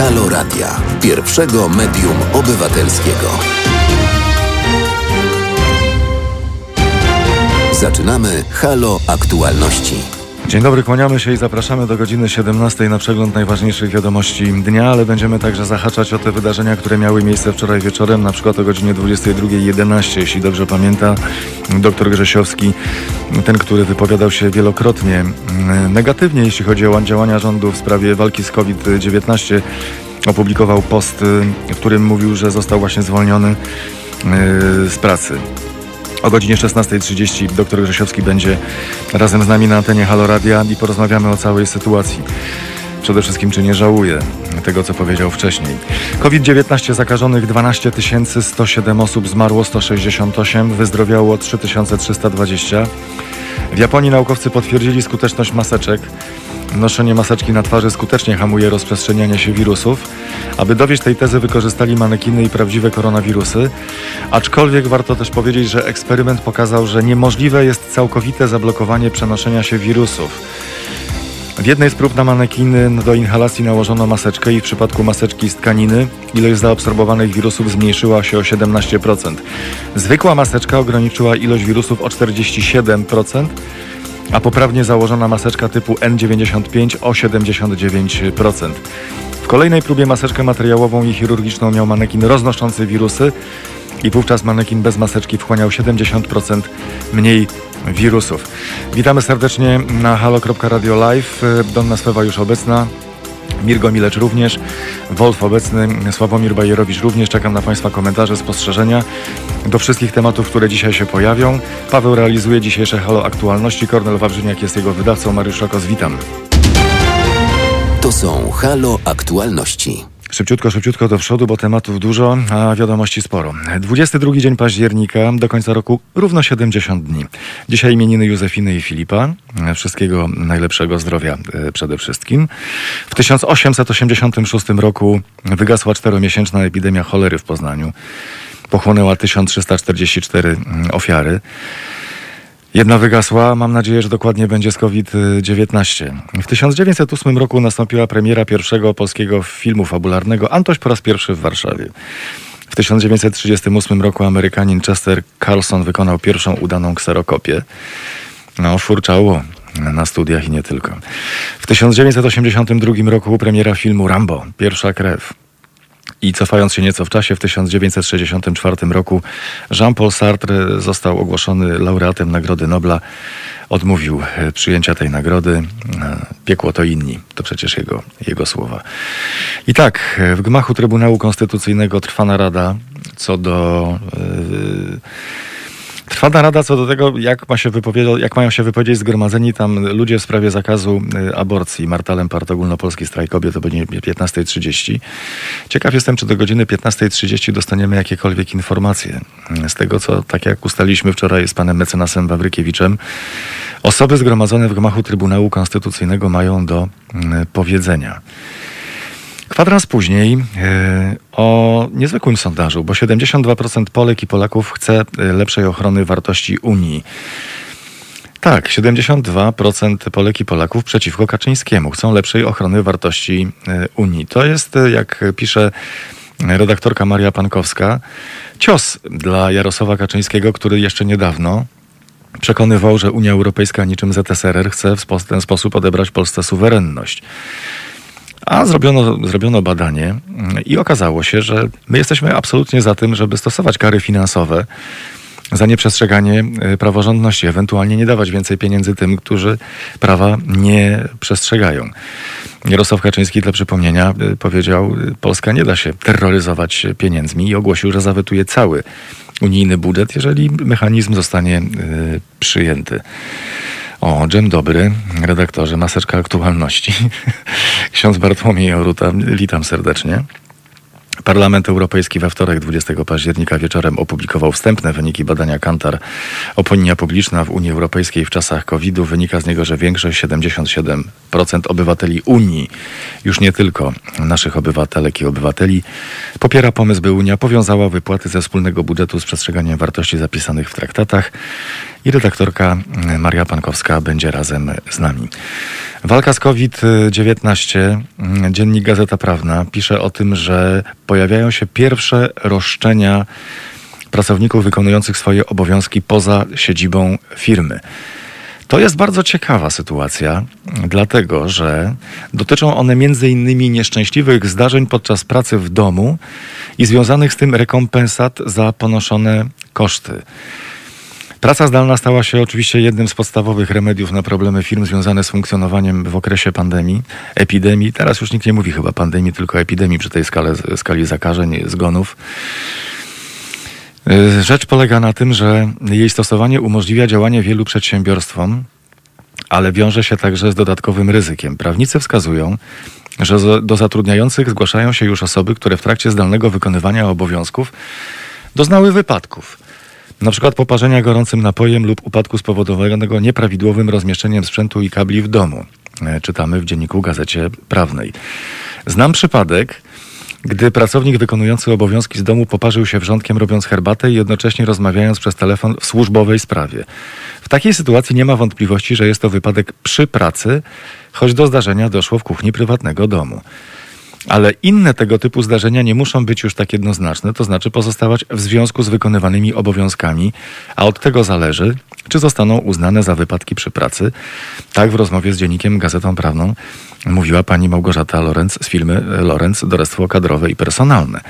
Halo Radia, pierwszego medium obywatelskiego. Zaczynamy Halo Aktualności. Dzień dobry, kłaniamy się i zapraszamy do godziny 17 na przegląd najważniejszych wiadomości dnia, ale będziemy także zahaczać o te wydarzenia, które miały miejsce wczoraj wieczorem, na przykład o godzinie 22.11, jeśli dobrze pamięta dr Grzesiowski, ten, który wypowiadał się wielokrotnie mm, negatywnie, jeśli chodzi o działania rządu w sprawie walki z COVID-19, opublikował post, w którym mówił, że został właśnie zwolniony y, z pracy. O godzinie 16.30 dr Grzesiowski będzie razem z nami na antenie Halo Radia i porozmawiamy o całej sytuacji. Przede wszystkim, czy nie żałuje tego, co powiedział wcześniej. COVID-19 zakażonych 12 107 osób, zmarło 168, wyzdrowiało 3320. W Japonii naukowcy potwierdzili skuteczność maseczek. Noszenie maseczki na twarzy skutecznie hamuje rozprzestrzenianie się wirusów. Aby dowieść tej tezy wykorzystali manekiny i prawdziwe koronawirusy. Aczkolwiek warto też powiedzieć, że eksperyment pokazał, że niemożliwe jest całkowite zablokowanie przenoszenia się wirusów. W jednej z prób na manekiny do inhalacji nałożono maseczkę i w przypadku maseczki z tkaniny ilość zaobserwowanych wirusów zmniejszyła się o 17%. Zwykła maseczka ograniczyła ilość wirusów o 47%, a poprawnie założona maseczka typu N95 o 79%. W kolejnej próbie maseczkę materiałową i chirurgiczną miał manekin roznoszący wirusy i wówczas manekin bez maseczki wchłaniał 70% mniej wirusów. Witamy serdecznie na halo.radio live. Donna Swewa już obecna. Mirgo Milecz również, Wolf obecny, Sławomir Bajerowicz również. Czekam na Państwa komentarze, spostrzeżenia do wszystkich tematów, które dzisiaj się pojawią. Paweł realizuje dzisiejsze Halo Aktualności. Kornel Wawrzyniak jest jego wydawcą. Mariusz Szokos, witam. To są Halo Aktualności. Szybciutko, szybciutko do przodu, bo tematów dużo, a wiadomości sporo. 22 dzień października, do końca roku równo 70 dni. Dzisiaj imieniny Józefiny i Filipa. Wszystkiego najlepszego zdrowia e, przede wszystkim. W 1886 roku wygasła czteromiesięczna epidemia cholery w Poznaniu. Pochłonęła 1344 mm, ofiary. Jedna wygasła, mam nadzieję, że dokładnie będzie z COVID-19. W 1908 roku nastąpiła premiera pierwszego polskiego filmu fabularnego Antoś po raz pierwszy w Warszawie. W 1938 roku Amerykanin Chester Carlson wykonał pierwszą udaną kserokopię. No, furczało na studiach i nie tylko. W 1982 roku premiera filmu Rambo, Pierwsza krew. I cofając się nieco w czasie, w 1964 roku Jean-Paul Sartre został ogłoszony laureatem Nagrody Nobla. Odmówił e, przyjęcia tej nagrody. E, piekło to inni. To przecież jego, jego słowa. I tak, e, w gmachu Trybunału Konstytucyjnego trwa narada co do... Yy, Trwa narada co do tego, jak, ma się jak mają się wypowiedzieć zgromadzeni tam ludzie w sprawie zakazu y, aborcji. Marta Lempart, Ogólnopolski Strajk Kobiet, to będzie 15.30. Ciekaw jestem, czy do godziny 15.30 dostaniemy jakiekolwiek informacje z tego, co, tak jak ustaliliśmy wczoraj z panem mecenasem Wawrykiewiczem, osoby zgromadzone w gmachu Trybunału Konstytucyjnego mają do y, powiedzenia. Kwadrans później e, o niezwykłym sondażu, bo 72% Polek i Polaków chce e, lepszej ochrony wartości Unii. Tak, 72% Polek i Polaków przeciwko Kaczyńskiemu chcą lepszej ochrony wartości e, Unii. To jest, jak pisze redaktorka Maria Pankowska, cios dla Jarosława Kaczyńskiego, który jeszcze niedawno przekonywał, że Unia Europejska niczym ZSRR chce w ten sposób odebrać Polsce suwerenność. A zrobiono, zrobiono badanie mm, i okazało się, że my jesteśmy absolutnie za tym, żeby stosować kary finansowe za nieprzestrzeganie y, praworządności, ewentualnie nie dawać więcej pieniędzy tym, którzy prawa nie przestrzegają. Jarosław Kaczyński dla przypomnienia y, powiedział, y, Polska nie da się terroryzować pieniędzmi i ogłosił, że zawetuje cały unijny budżet, jeżeli mechanizm zostanie przyjęty. O, dzień dobry, redaktorze, maseczka aktualności. Ksiądz Bartłomiej Oruta, witam serdecznie. Parlament Europejski we wtorek 20 października wieczorem opublikował wstępne wyniki badania Kantar Opinia publiczna w Unii Europejskiej w czasach COVID-u. Wynika z niego, że większość, 77% obywateli Unii, już nie tylko naszych obywatelek i obywateli, popiera pomysł, by Unia powiązała wypłaty ze wspólnego budżetu z przestrzeganiem wartości zapisanych w traktatach. I redaktorka Maria Pankowska będzie razem z nami. Walka z COVID-19, dziennik Gazeta Prawna pisze o tym, że pojawiają się pierwsze roszczenia pracowników wykonujących swoje obowiązki poza siedzibą firmy. To jest bardzo ciekawa sytuacja, dlatego że dotyczą one innymi nieszczęśliwych zdarzeń podczas pracy w domu i związanych z tym rekompensat za ponoszone koszty. Praca zdalna stała się oczywiście jednym z podstawowych remediów na problemy firm związane z funkcjonowaniem w okresie pandemii, epidemii. Teraz już nikt nie mówi chyba pandemii, tylko epidemii przy tej skale, skali zakażeń, zgonów. Y, rzecz polega na tym, że jej stosowanie umożliwia działanie wielu przedsiębiorstwom, ale wiąże się także z dodatkowym ryzykiem. Prawnicy wskazują, że do zatrudniających zgłaszają się już osoby, które w trakcie zdalnego wykonywania obowiązków doznały wypadków. Na przykład poparzenia gorącym napojem lub upadku spowodowanego nieprawidłowym rozmieszczeniem sprzętu i kabli w domu. E, czytamy w dzienniku Gazecie Prawnej. Znam przypadek, gdy pracownik wykonujący obowiązki z domu poparzył się wrzątkiem robiąc herbatę i jednocześnie rozmawiając przez telefon w służbowej sprawie. W takiej sytuacji nie ma wątpliwości, że jest to wypadek przy pracy, choć do zdarzenia doszło w kuchni prywatnego domu. Ale inne tego typu zdarzenia nie muszą być już tak jednoznaczne, to znaczy pozostawać w związku z wykonywanymi obowiązkami, a od tego zależy, czy zostaną uznane za wypadki przy pracy. Tak w rozmowie z dziennikiem Gazetą Prawną mówiła pani Małgorzata Lorenz z firmy Lorenz Doradztwo Kadrowe i Personalne.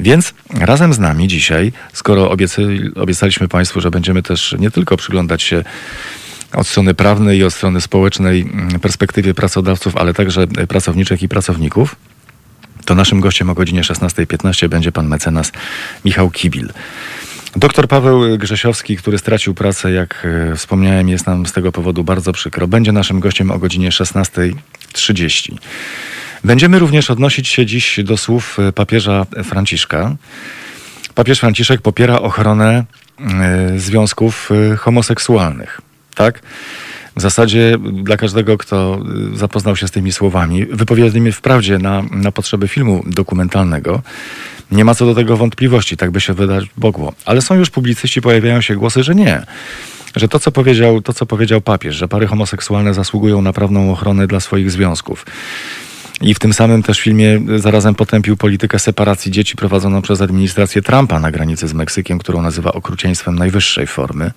Więc razem z nami dzisiaj, skoro obiecaliśmy Państwu, że będziemy też nie tylko przyglądać się od strony prawnej i od strony społecznej mm, perspektywie pracodawców, ale także pracowniczek i pracowników, to naszym gościem o godzinie 16.15 będzie pan mecenas Michał Kibil. Doktor Paweł Grzesiowski, który stracił pracę, jak e, wspomniałem, jest nam z tego powodu bardzo przykro. Będzie naszym gościem o godzinie 16.30. Będziemy również odnosić się dziś do słów e, papieża Franciszka. Papież Franciszek popiera ochronę e, związków homoseksualnych. Tak? W zasadzie dla każdego, kto y, zapoznał się z tymi słowami, wypowiedzianymi wprawdzie na, na potrzeby filmu dokumentalnego, nie ma co do tego wątpliwości, tak by się wydać mogło. Ale są już publicyści, pojawiają się głosy, że nie. Że to co, powiedział, to, co powiedział papież, że pary homoseksualne zasługują na prawną ochronę dla swoich związków. I w tym samym też filmie zarazem potępił politykę separacji dzieci prowadzoną przez administrację Trumpa na granicy z Meksykiem, którą nazywa okrucieństwem najwyższej formy.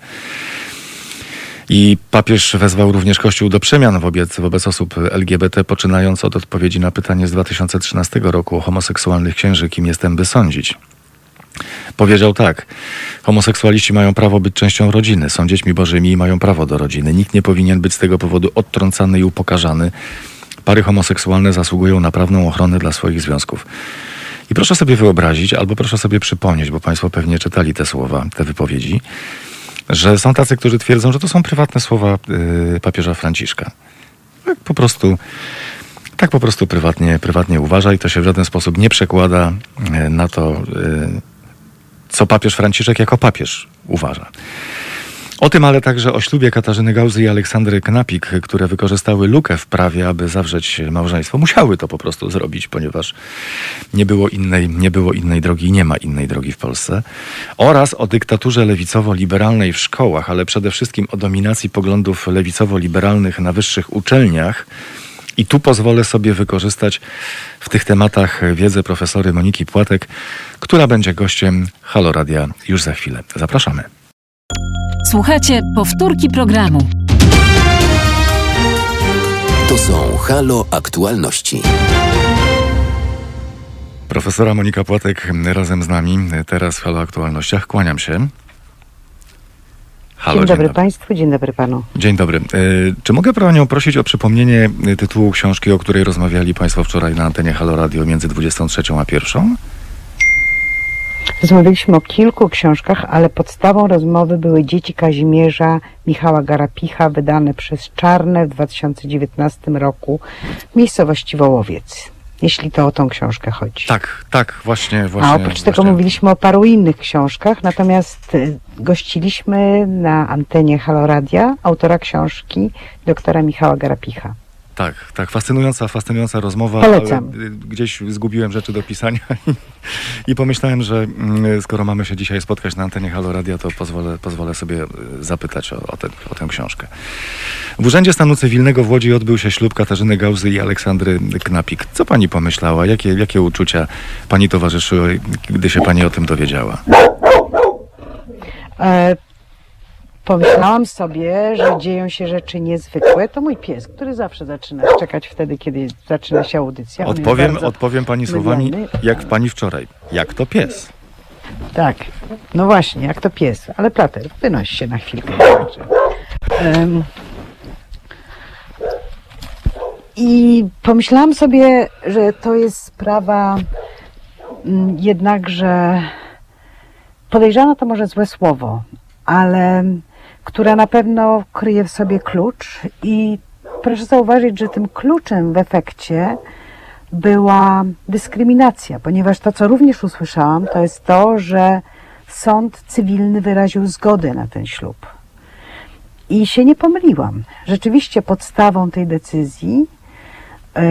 I papież wezwał również Kościół do przemian wobec, wobec osób LGBT, poczynając od odpowiedzi na pytanie z 2013 roku o homoseksualnych księży, kim jestem, by sądzić. Powiedział tak: Homoseksualiści mają prawo być częścią rodziny, są dziećmi bożymi i mają prawo do rodziny. Nikt nie powinien być z tego powodu odtrącany i upokarzany. Pary homoseksualne zasługują na prawną ochronę dla swoich związków. I proszę sobie wyobrazić, albo proszę sobie przypomnieć, bo Państwo pewnie czytali te słowa, te wypowiedzi że są tacy, którzy twierdzą, że to są prywatne słowa y, papieża Franciszka. Tak po prostu, tak po prostu prywatnie, prywatnie uważa i to się w żaden sposób nie przekłada y, na to, y, co papież Franciszek jako papież uważa. O tym, ale także o ślubie Katarzyny Gauzy i Aleksandry Knapik, które wykorzystały lukę w prawie, aby zawrzeć małżeństwo. Musiały to po prostu zrobić, ponieważ nie było innej, nie było innej drogi i nie ma innej drogi w Polsce. Oraz o dyktaturze lewicowo-liberalnej w szkołach, ale przede wszystkim o dominacji poglądów lewicowo-liberalnych na wyższych uczelniach. I tu pozwolę sobie wykorzystać w tych tematach wiedzę profesory Moniki Płatek, która będzie gościem Halo Radia już za chwilę. Zapraszamy. Słuchajcie powtórki programu. To są Halo Aktualności. Profesora Monika Płatek razem z nami teraz w Halo Aktualnościach. Kłaniam się. Halo, dzień, dobry dzień Państwu, dzień dobry Panu. Dzień dobry. E, czy mogę Panią prosić o przypomnienie tytułu książki, o której rozmawiali Państwo wczoraj na antenie Halo Radio między 23 a 1? Rozmawialiśmy o kilku książkach, ale podstawą rozmowy były Dzieci Kazimierza Michała Garapicha, wydane przez Czarne w 2019 roku w miejscowości Wołowiec. Jeśli to o tą książkę chodzi. Tak, tak, właśnie. właśnie A oprócz właśnie. tego mówiliśmy o paru innych książkach, natomiast y, gościliśmy na antenie Haloradia autora książki doktora Michała Garapicha. Tak, tak, fascynująca, fascynująca rozmowa. Polecam. y, Gdzieś zgubiłem rzeczy do pisania i, i pomyślałem, że mm, skoro mamy się dzisiaj spotkać na antenie Halo Radia, to pozwolę, pozwolę sobie y, zapytać o, o, tę, o tę książkę. W Urzędzie Stanu Cywilnego w Łodzi odbył się ślub Katarzyny Gauzy i Aleksandry Knapik. Co pani pomyślała? Jakie, jakie uczucia pani towarzyszyły, gdy się pani o tym dowiedziała? Pomyślałam sobie, że dzieją się rzeczy niezwykłe. To mój pies, który zawsze zaczyna szczekać wtedy, kiedy zaczyna się audycja. On jest Odpowiem, bardzo odpowiem pani słowami, medialny. jak pani wczoraj. Jak to pies? Tak, no właśnie, jak to pies. Ale Plater, wynoś się na chwilkę. Także. Em, I pomyślałam sobie, że to jest sprawa mm, jednakże podejrzana to może złe słowo, ale która na pewno kryje w sobie klucz i proszę zauważyć, że tym kluczem w efekcie była dyskryminacja, ponieważ to, co również usłyszałam, to jest to, że sąd cywilny wyraził zgodę na ten ślub. I się nie pomyliłam. Rzeczywiście podstawą tej decyzji, e,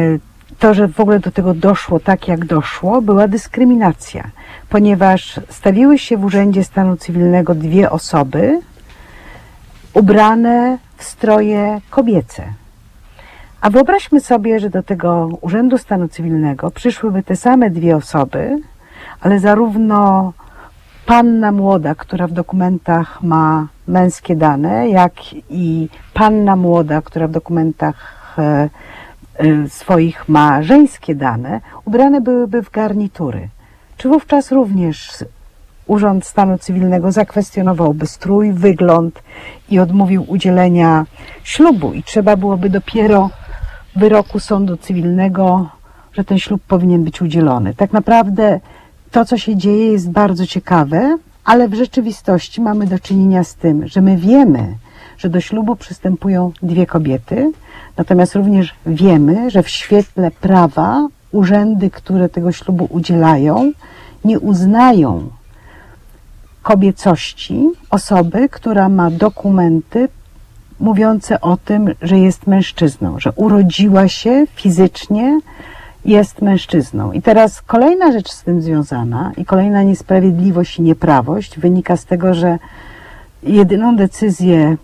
to, że w ogóle do tego doszło tak, jak doszło, była dyskryminacja, ponieważ stawiły się w Urzędzie Stanu Cywilnego dwie osoby ubrane w stroje kobiece. A wyobraźmy sobie, że do tego Urzędu Stanu Cywilnego przyszłyby te same dwie osoby, ale zarówno panna młoda, która w dokumentach ma męskie dane, jak i panna młoda, która w dokumentach e, e, swoich ma żeńskie dane, ubrane byłyby w garnitury. Czy wówczas również Urząd Stanu Cywilnego zakwestionowałby strój, wygląd i odmówił udzielenia ślubu i trzeba byłoby dopiero wyroku sądu cywilnego, że ten ślub powinien być udzielony. Tak naprawdę to, co się dzieje, jest bardzo ciekawe, ale w rzeczywistości mamy do czynienia z tym, że my wiemy, że do ślubu przystępują dwie kobiety, natomiast również wiemy, że w świetle prawa urzędy, które tego ślubu udzielają, nie uznają kobiecości osoby, która ma dokumenty mówiące o tym, że jest mężczyzną, że urodziła się fizycznie, jest mężczyzną. I teraz kolejna rzecz z tym związana i kolejna niesprawiedliwość i nieprawość wynika z tego, że jedyną decyzję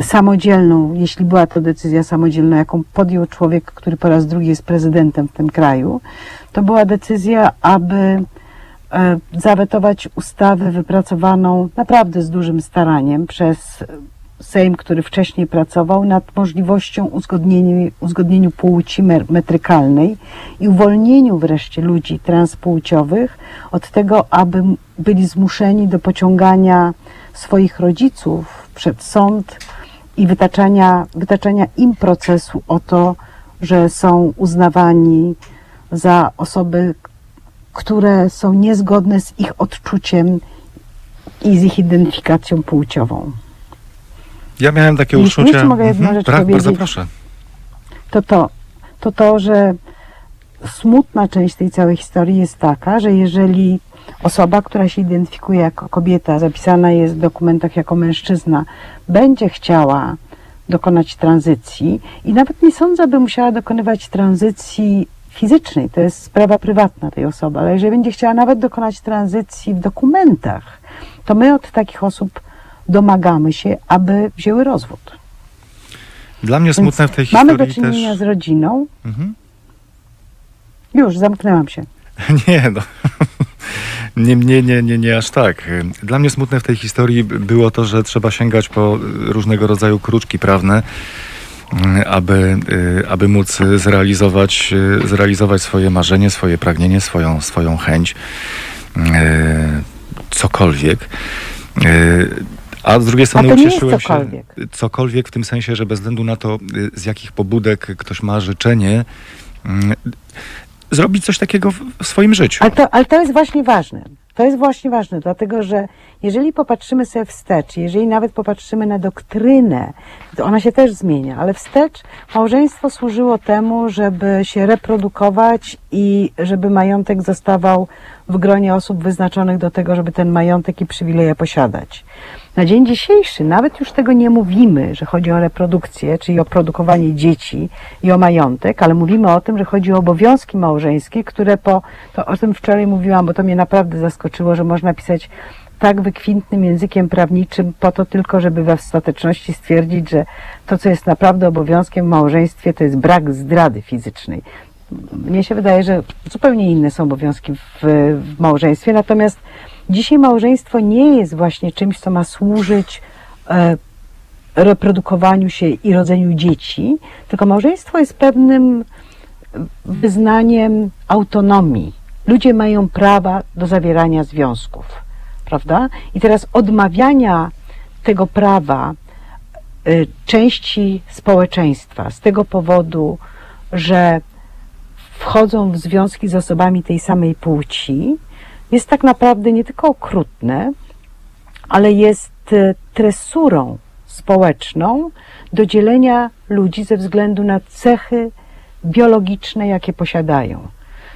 samodzielną, jeśli była to decyzja samodzielna, jaką podjął człowiek, który po raz drugi jest prezydentem w tym kraju, to była decyzja, aby zawetować ustawę wypracowaną naprawdę z dużym staraniem przez Sejm, który wcześniej pracował nad możliwością uzgodnienia, uzgodnieniu płci metrykalnej i uwolnieniu wreszcie ludzi transpłciowych od tego, aby byli zmuszeni do pociągania swoich rodziców przed sąd i wytaczania, wytaczania im procesu o to, że są uznawani za osoby, które są niezgodne z ich odczuciem i z ich identyfikacją płciową. Ja miałem takie Jeśli uczucie... jeszcze mogę jedną rzecz tak, bardzo powiedzieć. proszę. to to, to to, że smutna część tej całej historii jest taka, że jeżeli osoba, która się identyfikuje jako kobieta, zapisana jest w dokumentach jako mężczyzna, będzie chciała dokonać tranzycji i nawet nie sądzę, by musiała dokonywać tranzycji fizycznej, to jest sprawa prywatna tej osoby, ale jeżeli będzie chciała nawet dokonać tranzycji w dokumentach, to my od takich osób domagamy się, aby wzięły rozwód. Dla mnie Więc smutne w tej mamy historii do czynienia też... z rodziną. Mhm. Już, zamknęłam się. Nie, no. Nie, nie, nie, nie, nie aż tak. Dla mnie smutne w tej historii było to, że trzeba sięgać po różnego rodzaju kruczki prawne, aby, y, aby móc zrealizować, y, zrealizować swoje marzenie, swoje pragnienie, swoją, swoją chęć, y, cokolwiek. A z drugiej strony ucieszyłem cokolwiek. się cokolwiek w tym sensie, że bez względu na to, z jakich pobudek ktoś ma życzenie, zrobić coś takiego w w swoim życiu. Ale to, ale to jest właśnie ważne. To jest właśnie ważne, dlatego że jeżeli popatrzymy sobie wstecz, jeżeli nawet popatrzymy na doktrynę, to ona się też zmienia, ale wstecz małżeństwo służyło temu, żeby się reprodukować i żeby majątek zostawał w gronie osób wyznaczonych do tego, żeby ten majątek i przywileje posiadać. Na dzień dzisiejszy nawet już tego nie mówimy, że chodzi o reprodukcję, czyli o produkowanie dzieci i o majątek, ale mówimy o tym, że chodzi o obowiązki małżeńskie, które po, to o tym wczoraj mówiłam, bo to mnie naprawdę zaskoczyło, że można pisać tak wykwintnym językiem prawniczym po to tylko, żeby we ostateczności stwierdzić, że to, co jest naprawdę obowiązkiem w małżeństwie, to jest brak zdrady fizycznej. Mnie się wydaje, że zupełnie inne są obowiązki w, w małżeństwie, natomiast dzisiaj małżeństwo nie jest właśnie czymś, co ma służyć e, reprodukowaniu się i rodzeniu dzieci, tylko małżeństwo jest pewnym wyznaniem autonomii. Ludzie mają prawa do zawierania związków prawda? I teraz odmawiania tego prawa y, części społeczeństwa z tego powodu, że wchodzą w związki z osobami tej samej płci, jest tak naprawdę nie tylko okrutne, ale jest y, tresurą społeczną do dzielenia ludzi ze względu na cechy biologiczne, jakie posiadają.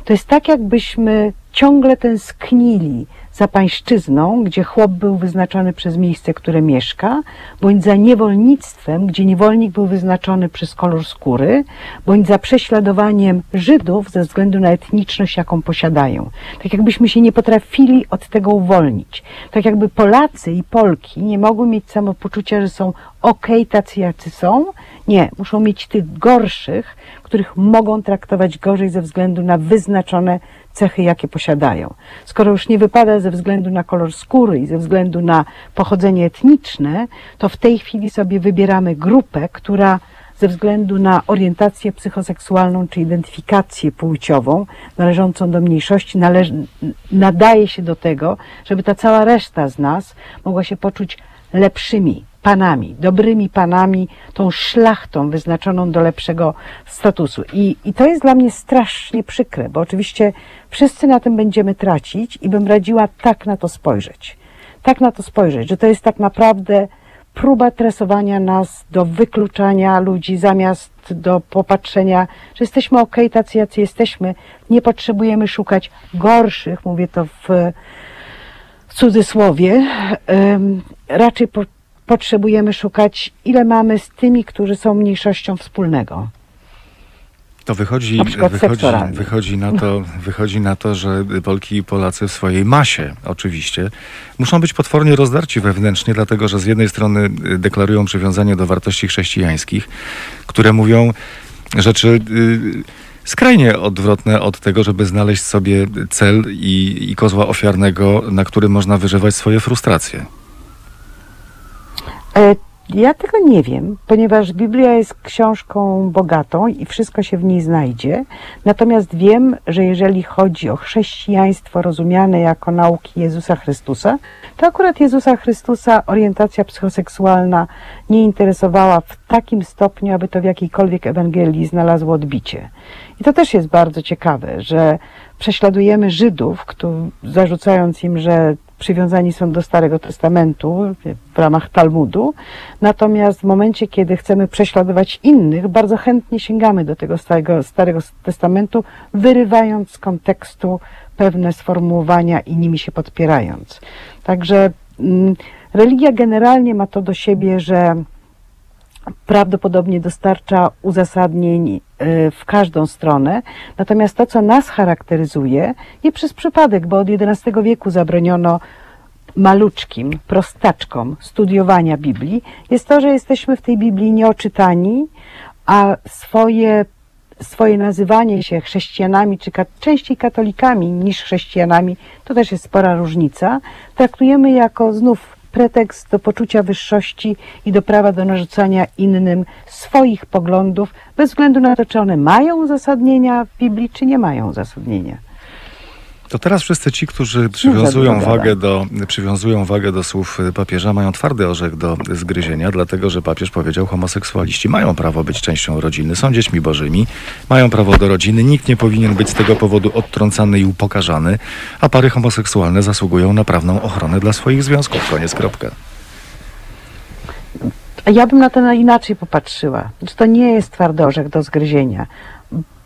To jest tak, jakbyśmy ciągle tęsknili za pańszczyzną, gdzie chłop był wyznaczony przez miejsce, które mieszka, bądź za niewolnictwem, gdzie niewolnik był wyznaczony przez kolor skóry, bądź za prześladowaniem Żydów ze względu na etniczność, jaką posiadają. Tak jakbyśmy się nie potrafili od tego uwolnić. Tak jakby Polacy i Polki nie mogły mieć samopoczucia, że są okej okay, tacy, jacy są. Nie, muszą mieć tych gorszych, których mogą traktować gorzej ze względu na wyznaczone cechy, jakie posiadają. Skoro już nie wypada ze względu na kolor skóry i ze względu na pochodzenie etniczne, to w tej chwili sobie wybieramy grupę, która ze względu na orientację psychoseksualną czy identyfikację płciową należącą do mniejszości nadaje się do tego, żeby ta cała reszta z nas mogła się poczuć lepszymi, panami, dobrymi panami, tą szlachtą wyznaczoną do lepszego statusu. I, I to jest dla mnie strasznie przykre, bo oczywiście wszyscy na tym będziemy tracić i bym radziła tak na to spojrzeć. Tak na to spojrzeć, że to jest tak naprawdę próba tresowania nas do wykluczania ludzi zamiast do popatrzenia, że jesteśmy ok, tacy jacy jesteśmy. Nie potrzebujemy szukać gorszych, mówię to w, cudzysłowie. Raczej po, potrzebujemy szukać, ile mamy z tymi, którzy są mniejszością wspólnego. To wychodzi, na wychodzi, wychodzi, na to, wychodzi na to, że Polki i Polacy w swojej masie oczywiście muszą być potwornie rozdarci wewnętrznie, dlatego że z jednej strony deklarują przywiązanie do wartości chrześcijańskich, które mówią rzeczy y, skrajnie odwrotne od tego, żeby znaleźć sobie cel i, i kozła ofiarnego, na którym można wyżywać swoje frustracje. E, ja tego nie wiem, ponieważ Biblia jest książką bogatą i wszystko się w niej znajdzie. Natomiast wiem, że jeżeli chodzi o chrześcijaństwo rozumiane jako nauki Jezusa Chrystusa, to akurat Jezusa Chrystusa orientacja psychoseksualna nie interesowała w takim stopniu, aby to w jakiejkolwiek Ewangelii znalazło odbicie. I to też jest bardzo ciekawe, że prześladujemy Żydów, zarzucając im, że przywiązani są do Starego Testamentu w ramach Talmudu. Natomiast w momencie, kiedy chcemy prześladować innych, bardzo chętnie sięgamy do tego Starego, Starego Testamentu, wyrywając z kontekstu pewne sformułowania i nimi się podpierając. Także mm, religia generalnie ma to do siebie, że prawdopodobnie dostarcza uzasadnień y, w każdą stronę. Natomiast to, co nas charakteryzuje, nie przez przypadek, bo od XI wieku zabroniono maluczkim, prostaczkom studiowania Biblii, jest to, że jesteśmy w tej Biblii nieoczytani, a swoje, swoje nazywanie się chrześcijanami, czy częściej katolikami niż chrześcijanami, to też jest spora różnica, traktujemy jako znów pretekst do poczucia wyższości i do prawa do narzucania innym swoich poglądów, bez względu na to, czy one mają uzasadnienia w Biblii, czy nie mają uzasadnienia. To teraz wszyscy ci, którzy przywiązują wagę, do, przywiązują wagę do słów papieża, mają twardy orzech do zgryzienia, dlatego że papież powiedział, homoseksualiści mają prawo być częścią rodziny, są dziećmi bożymi, mają prawo do rodziny, nikt nie powinien być z tego powodu odtrącany i upokarzany, a pary homoseksualne zasługują na prawną ochronę dla swoich związków. Koniec, kropka. Ja bym na to inaczej popatrzyła. To nie jest twardy orzech do zgryzienia.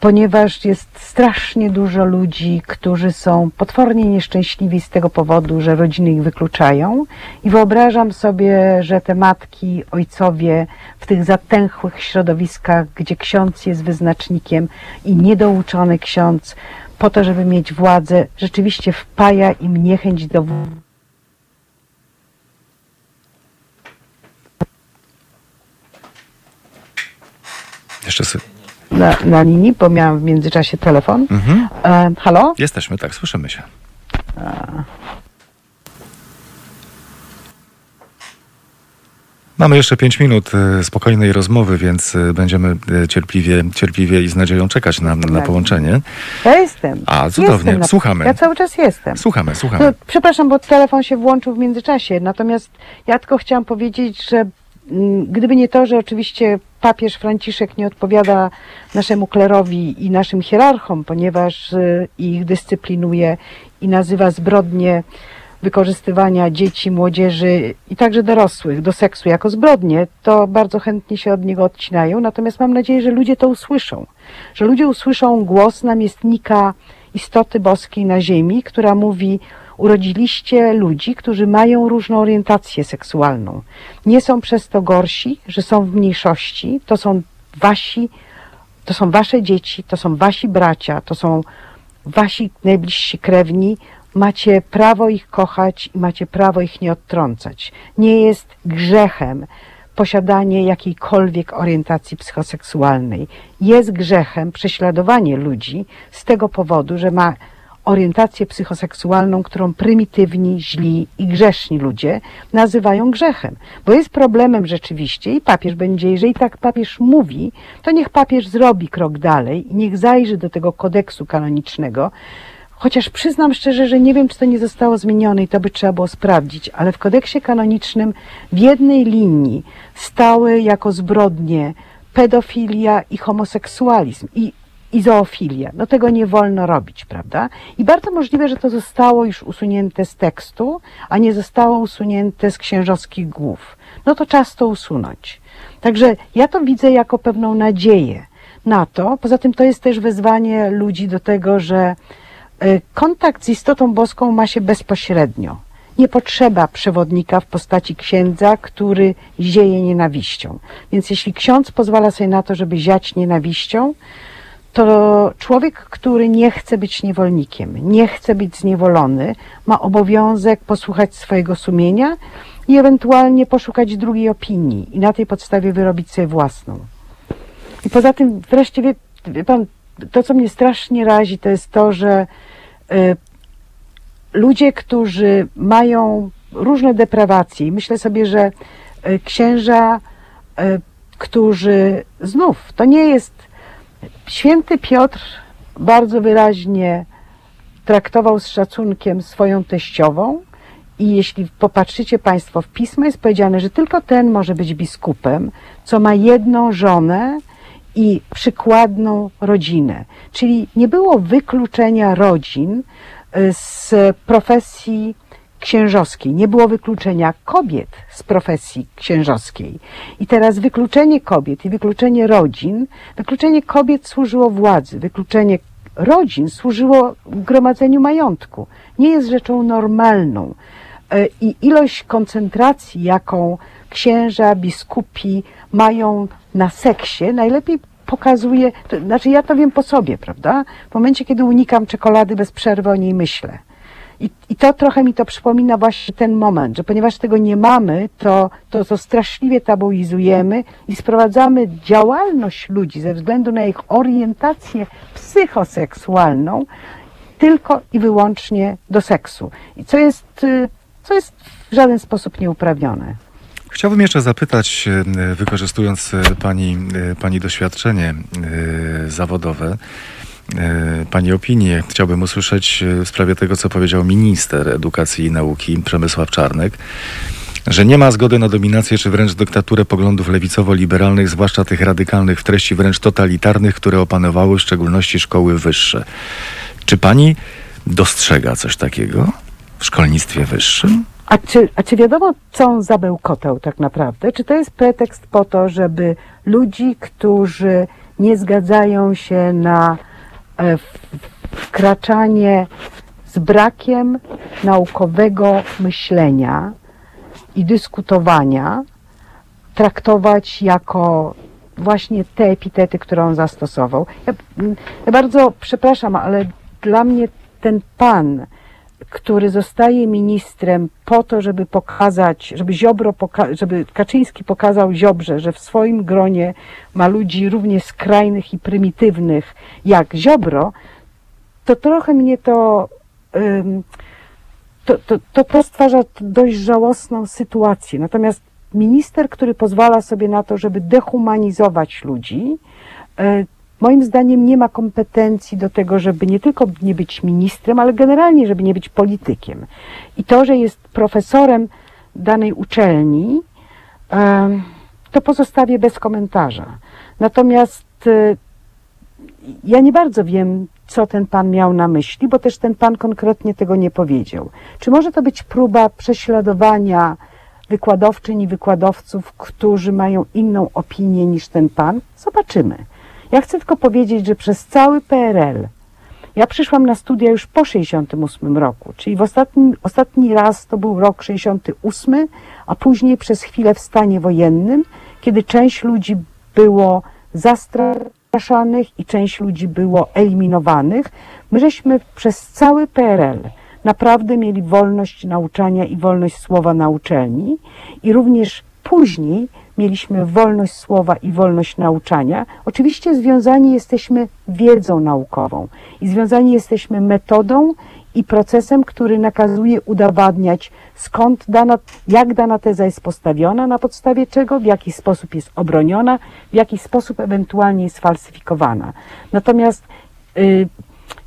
Ponieważ jest strasznie dużo ludzi, którzy są potwornie nieszczęśliwi z tego powodu, że rodziny ich wykluczają. I wyobrażam sobie, że te matki, ojcowie w tych zatęchłych środowiskach, gdzie ksiądz jest wyznacznikiem i niedouczony ksiądz, po to, żeby mieć władzę, rzeczywiście wpaja im niechęć do Jeszcze sy- na, na linii, bo miałam w międzyczasie telefon. mhm. E, halo? Jesteśmy, tak, słyszymy się. Mamy jeszcze 5 minut e, spokojnej rozmowy, więc e, będziemy e, cierpliwie, cierpliwie i z nadzieją czekać na, na Tak. połączenie. Ja jestem. A, cudownie. Jestem na- Słuchamy. Ja cały czas jestem. Słuchamy, słuchamy. przepraszam, bo telefon się włączył w międzyczasie. Natomiast ja tylko chciałam powiedzieć, że mm, gdyby nie to, że oczywiście papież Franciszek nie odpowiada naszemu klerowi i naszym hierarchom, ponieważ y, ich dyscyplinuje i nazywa zbrodnie wykorzystywania dzieci, młodzieży i także dorosłych do seksu jako zbrodnie, to bardzo chętnie się od niego odcinają. Natomiast mam nadzieję, że ludzie to usłyszą. Że ludzie usłyszą głos namiestnika istoty boskiej na ziemi, która mówi: Urodziliście ludzi, którzy mają różną orientację seksualną. Nie są przez to gorsi, że są w mniejszości. To są wasi, to są wasze dzieci, to są wasi bracia, to są wasi najbliżsi krewni. Macie prawo ich kochać i macie prawo ich nie odtrącać. Nie jest grzechem posiadanie jakiejkolwiek orientacji psychoseksualnej. Jest grzechem prześladowanie ludzi z tego powodu, że ma orientację psychoseksualną, którą prymitywni, źli i grzeszni ludzie nazywają grzechem. Bo jest problemem rzeczywiście i papież będzie, jeżeli tak papież mówi, to niech papież zrobi krok dalej i niech zajrzy do tego kodeksu kanonicznego, Chociaż przyznam szczerze, że nie wiem, czy to nie zostało zmienione i to by trzeba było sprawdzić, ale w kodeksie kanonicznym w jednej linii stały jako zbrodnie pedofilia i homoseksualizm i, i zoofilia. No tego nie wolno robić, prawda? I bardzo możliwe, że to zostało już usunięte z tekstu, a nie zostało usunięte z księżowskich głów. No to czas to usunąć. Także ja to widzę jako pewną nadzieję na to. Poza tym to jest też wezwanie ludzi do tego, że e, kontakt z istotą boską ma się bezpośrednio. Nie potrzeba przewodnika w postaci księdza, który zieje nienawiścią. Więc jeśli ksiądz pozwala sobie na to, żeby ziać nienawiścią, to człowiek, który nie chce być niewolnikiem, nie chce być zniewolony, ma obowiązek posłuchać swojego sumienia i ewentualnie poszukać drugiej opinii i na tej podstawie wyrobić sobie własną. I poza tym wreszcie wie, wie pan, to co mnie strasznie razi, to jest to, że y, ludzie, którzy mają różne deprawacje, i myślę sobie, że y, księża, y, którzy znów, to nie jest święty Piotr bardzo wyraźnie traktował z szacunkiem swoją teściową i jeśli popatrzycie Państwo w pismo, jest powiedziane, że tylko ten może być biskupem, co ma jedną żonę i przykładną rodzinę. Czyli nie było wykluczenia rodzin y, z profesji księżowskiej, nie było wykluczenia kobiet z profesji księżowskiej. I teraz wykluczenie kobiet i wykluczenie rodzin, wykluczenie kobiet służyło władzy, wykluczenie rodzin służyło gromadzeniu majątku. Nie jest rzeczą normalną. E, I ilość koncentracji, jaką księża, biskupi mają na seksie, najlepiej pokazuje, to, znaczy ja to wiem po sobie, prawda? W momencie, kiedy unikam czekolady bez przerwy, o niej myślę. I, I to trochę mi to przypomina właśnie ten moment, że ponieważ tego nie mamy, to, to, to straszliwie tabuizujemy i sprowadzamy działalność ludzi ze względu na ich orientację psychoseksualną tylko i wyłącznie do seksu. I co jest, y, co jest w żaden sposób nieuprawnione. Chciałbym jeszcze zapytać, e, wykorzystując e, pani, pani doświadczenie zawodowe, Pani opinię chciałbym usłyszeć e, w sprawie tego, co powiedział minister edukacji i nauki Przemysław Czarnek, że nie ma zgody na dominację czy wręcz dyktaturę poglądów lewicowo-liberalnych, zwłaszcza tych radykalnych w treści wręcz totalitarnych, które opanowały w szczególności szkoły wyższe. Czy pani dostrzega coś takiego w szkolnictwie wyższym? A czy, a czy wiadomo, co on zabełkotał tak naprawdę? Czy to jest pretekst po to, żeby ludzi, którzy nie zgadzają się na e, wkraczanie z brakiem naukowego myślenia i dyskutowania, traktować jako właśnie te epitety, które on zastosował. Ja, ja bardzo przepraszam, ale dla mnie ten pan, który zostaje ministrem po to, żeby pokazać, żeby Ziobro, poka- żeby Kaczyński pokazał Ziobrze, że w swoim gronie ma ludzi równie skrajnych i prymitywnych jak Ziobro, to trochę mnie to, to, to, to, to stwarza dość żałosną sytuację. Natomiast minister, który pozwala sobie na to, żeby dehumanizować ludzi, y, moim zdaniem nie ma kompetencji do tego, żeby nie tylko nie być ministrem, ale generalnie, żeby nie być politykiem. I to, że jest profesorem danej uczelni, to pozostawię bez komentarza. Natomiast y, ja nie bardzo wiem, co ten pan miał na myśli, bo też ten pan konkretnie tego nie powiedział. Czy może to być próba prześladowania wykładowczyń i wykładowców, którzy mają inną opinię niż ten pan? Zobaczymy. Ja chcę tylko powiedzieć, że przez cały PRL ja przyszłam na studia już po 68 roku, czyli w ostatni, ostatni raz to był rok 68, a później przez chwilę w stanie wojennym, kiedy część ludzi było zastraszanych i część ludzi było eliminowanych. My żeśmy przez cały PRL naprawdę mieli wolność nauczania i wolność słowa na uczelni i również później mieliśmy wolność słowa i wolność nauczania. Oczywiście związani jesteśmy wiedzą naukową i związani jesteśmy metodą i procesem, który nakazuje udowadniać, skąd dana, jak dana teza jest postawiona, na podstawie czego, w jaki sposób jest obroniona, w jaki sposób ewentualnie jest falsyfikowana. Natomiast yy,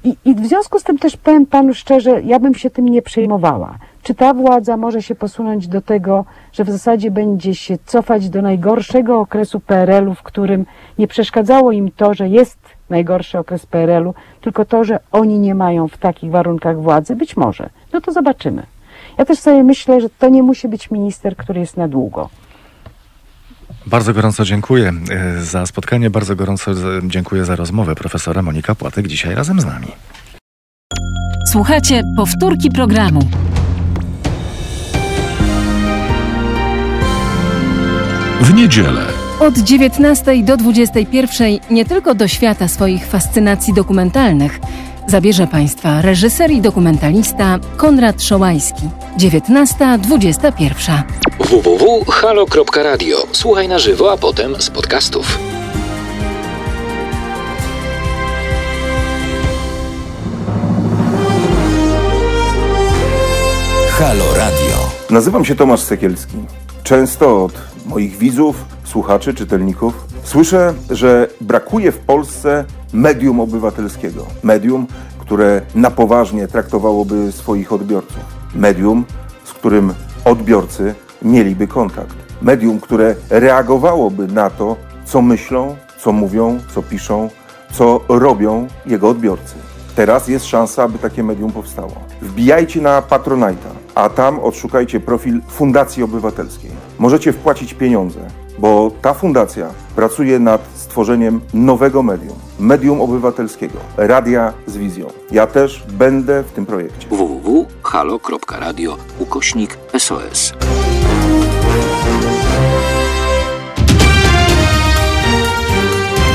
i, I w związku z tym też powiem panu szczerze, ja bym się tym nie przejmowała. Czy ta władza może się posunąć do tego, że w zasadzie będzie się cofać do najgorszego okresu PRL-u, w którym nie przeszkadzało im to, że jest najgorszy okres PRL-u, tylko to, że oni nie mają w takich warunkach władzy? Być może. No to zobaczymy. Ja też sobie myślę, że to nie musi być minister, który jest na długo. Bardzo gorąco dziękuję e, za spotkanie, bardzo gorąco dziękuję za rozmowę. Profesora Monika Płatek dzisiaj razem z nami. Słuchajcie powtórki programu. W niedzielę. Od 19 do 21 nie tylko do świata swoich fascynacji dokumentalnych zabierze Państwa reżyser i dokumentalista Konrad Szołajski. 19.21 www.halo.radio. Słuchaj na żywo, a potem z podcastów. Halo Radio. Nazywam się Tomasz Sekielski. Często od moich widzów, słuchaczy, czytelników słyszę, że brakuje w Polsce medium obywatelskiego. Medium, które na poważnie traktowałoby swoich odbiorców. Medium, z którym odbiorcy mieliby kontakt. Medium, które reagowałoby na to, co myślą, co mówią, co piszą, co robią jego odbiorcy. Teraz jest szansa, aby takie medium powstało. Wbijajcie na Patronite'a, a tam odszukajcie profil Fundacji Obywatelskiej. Możecie wpłacić pieniądze, bo ta fundacja pracuje nad stworzeniem nowego medium, medium obywatelskiego, radia z wizją. Ja też będę w tym projekcie. www.halo.radio ukośnik SOS.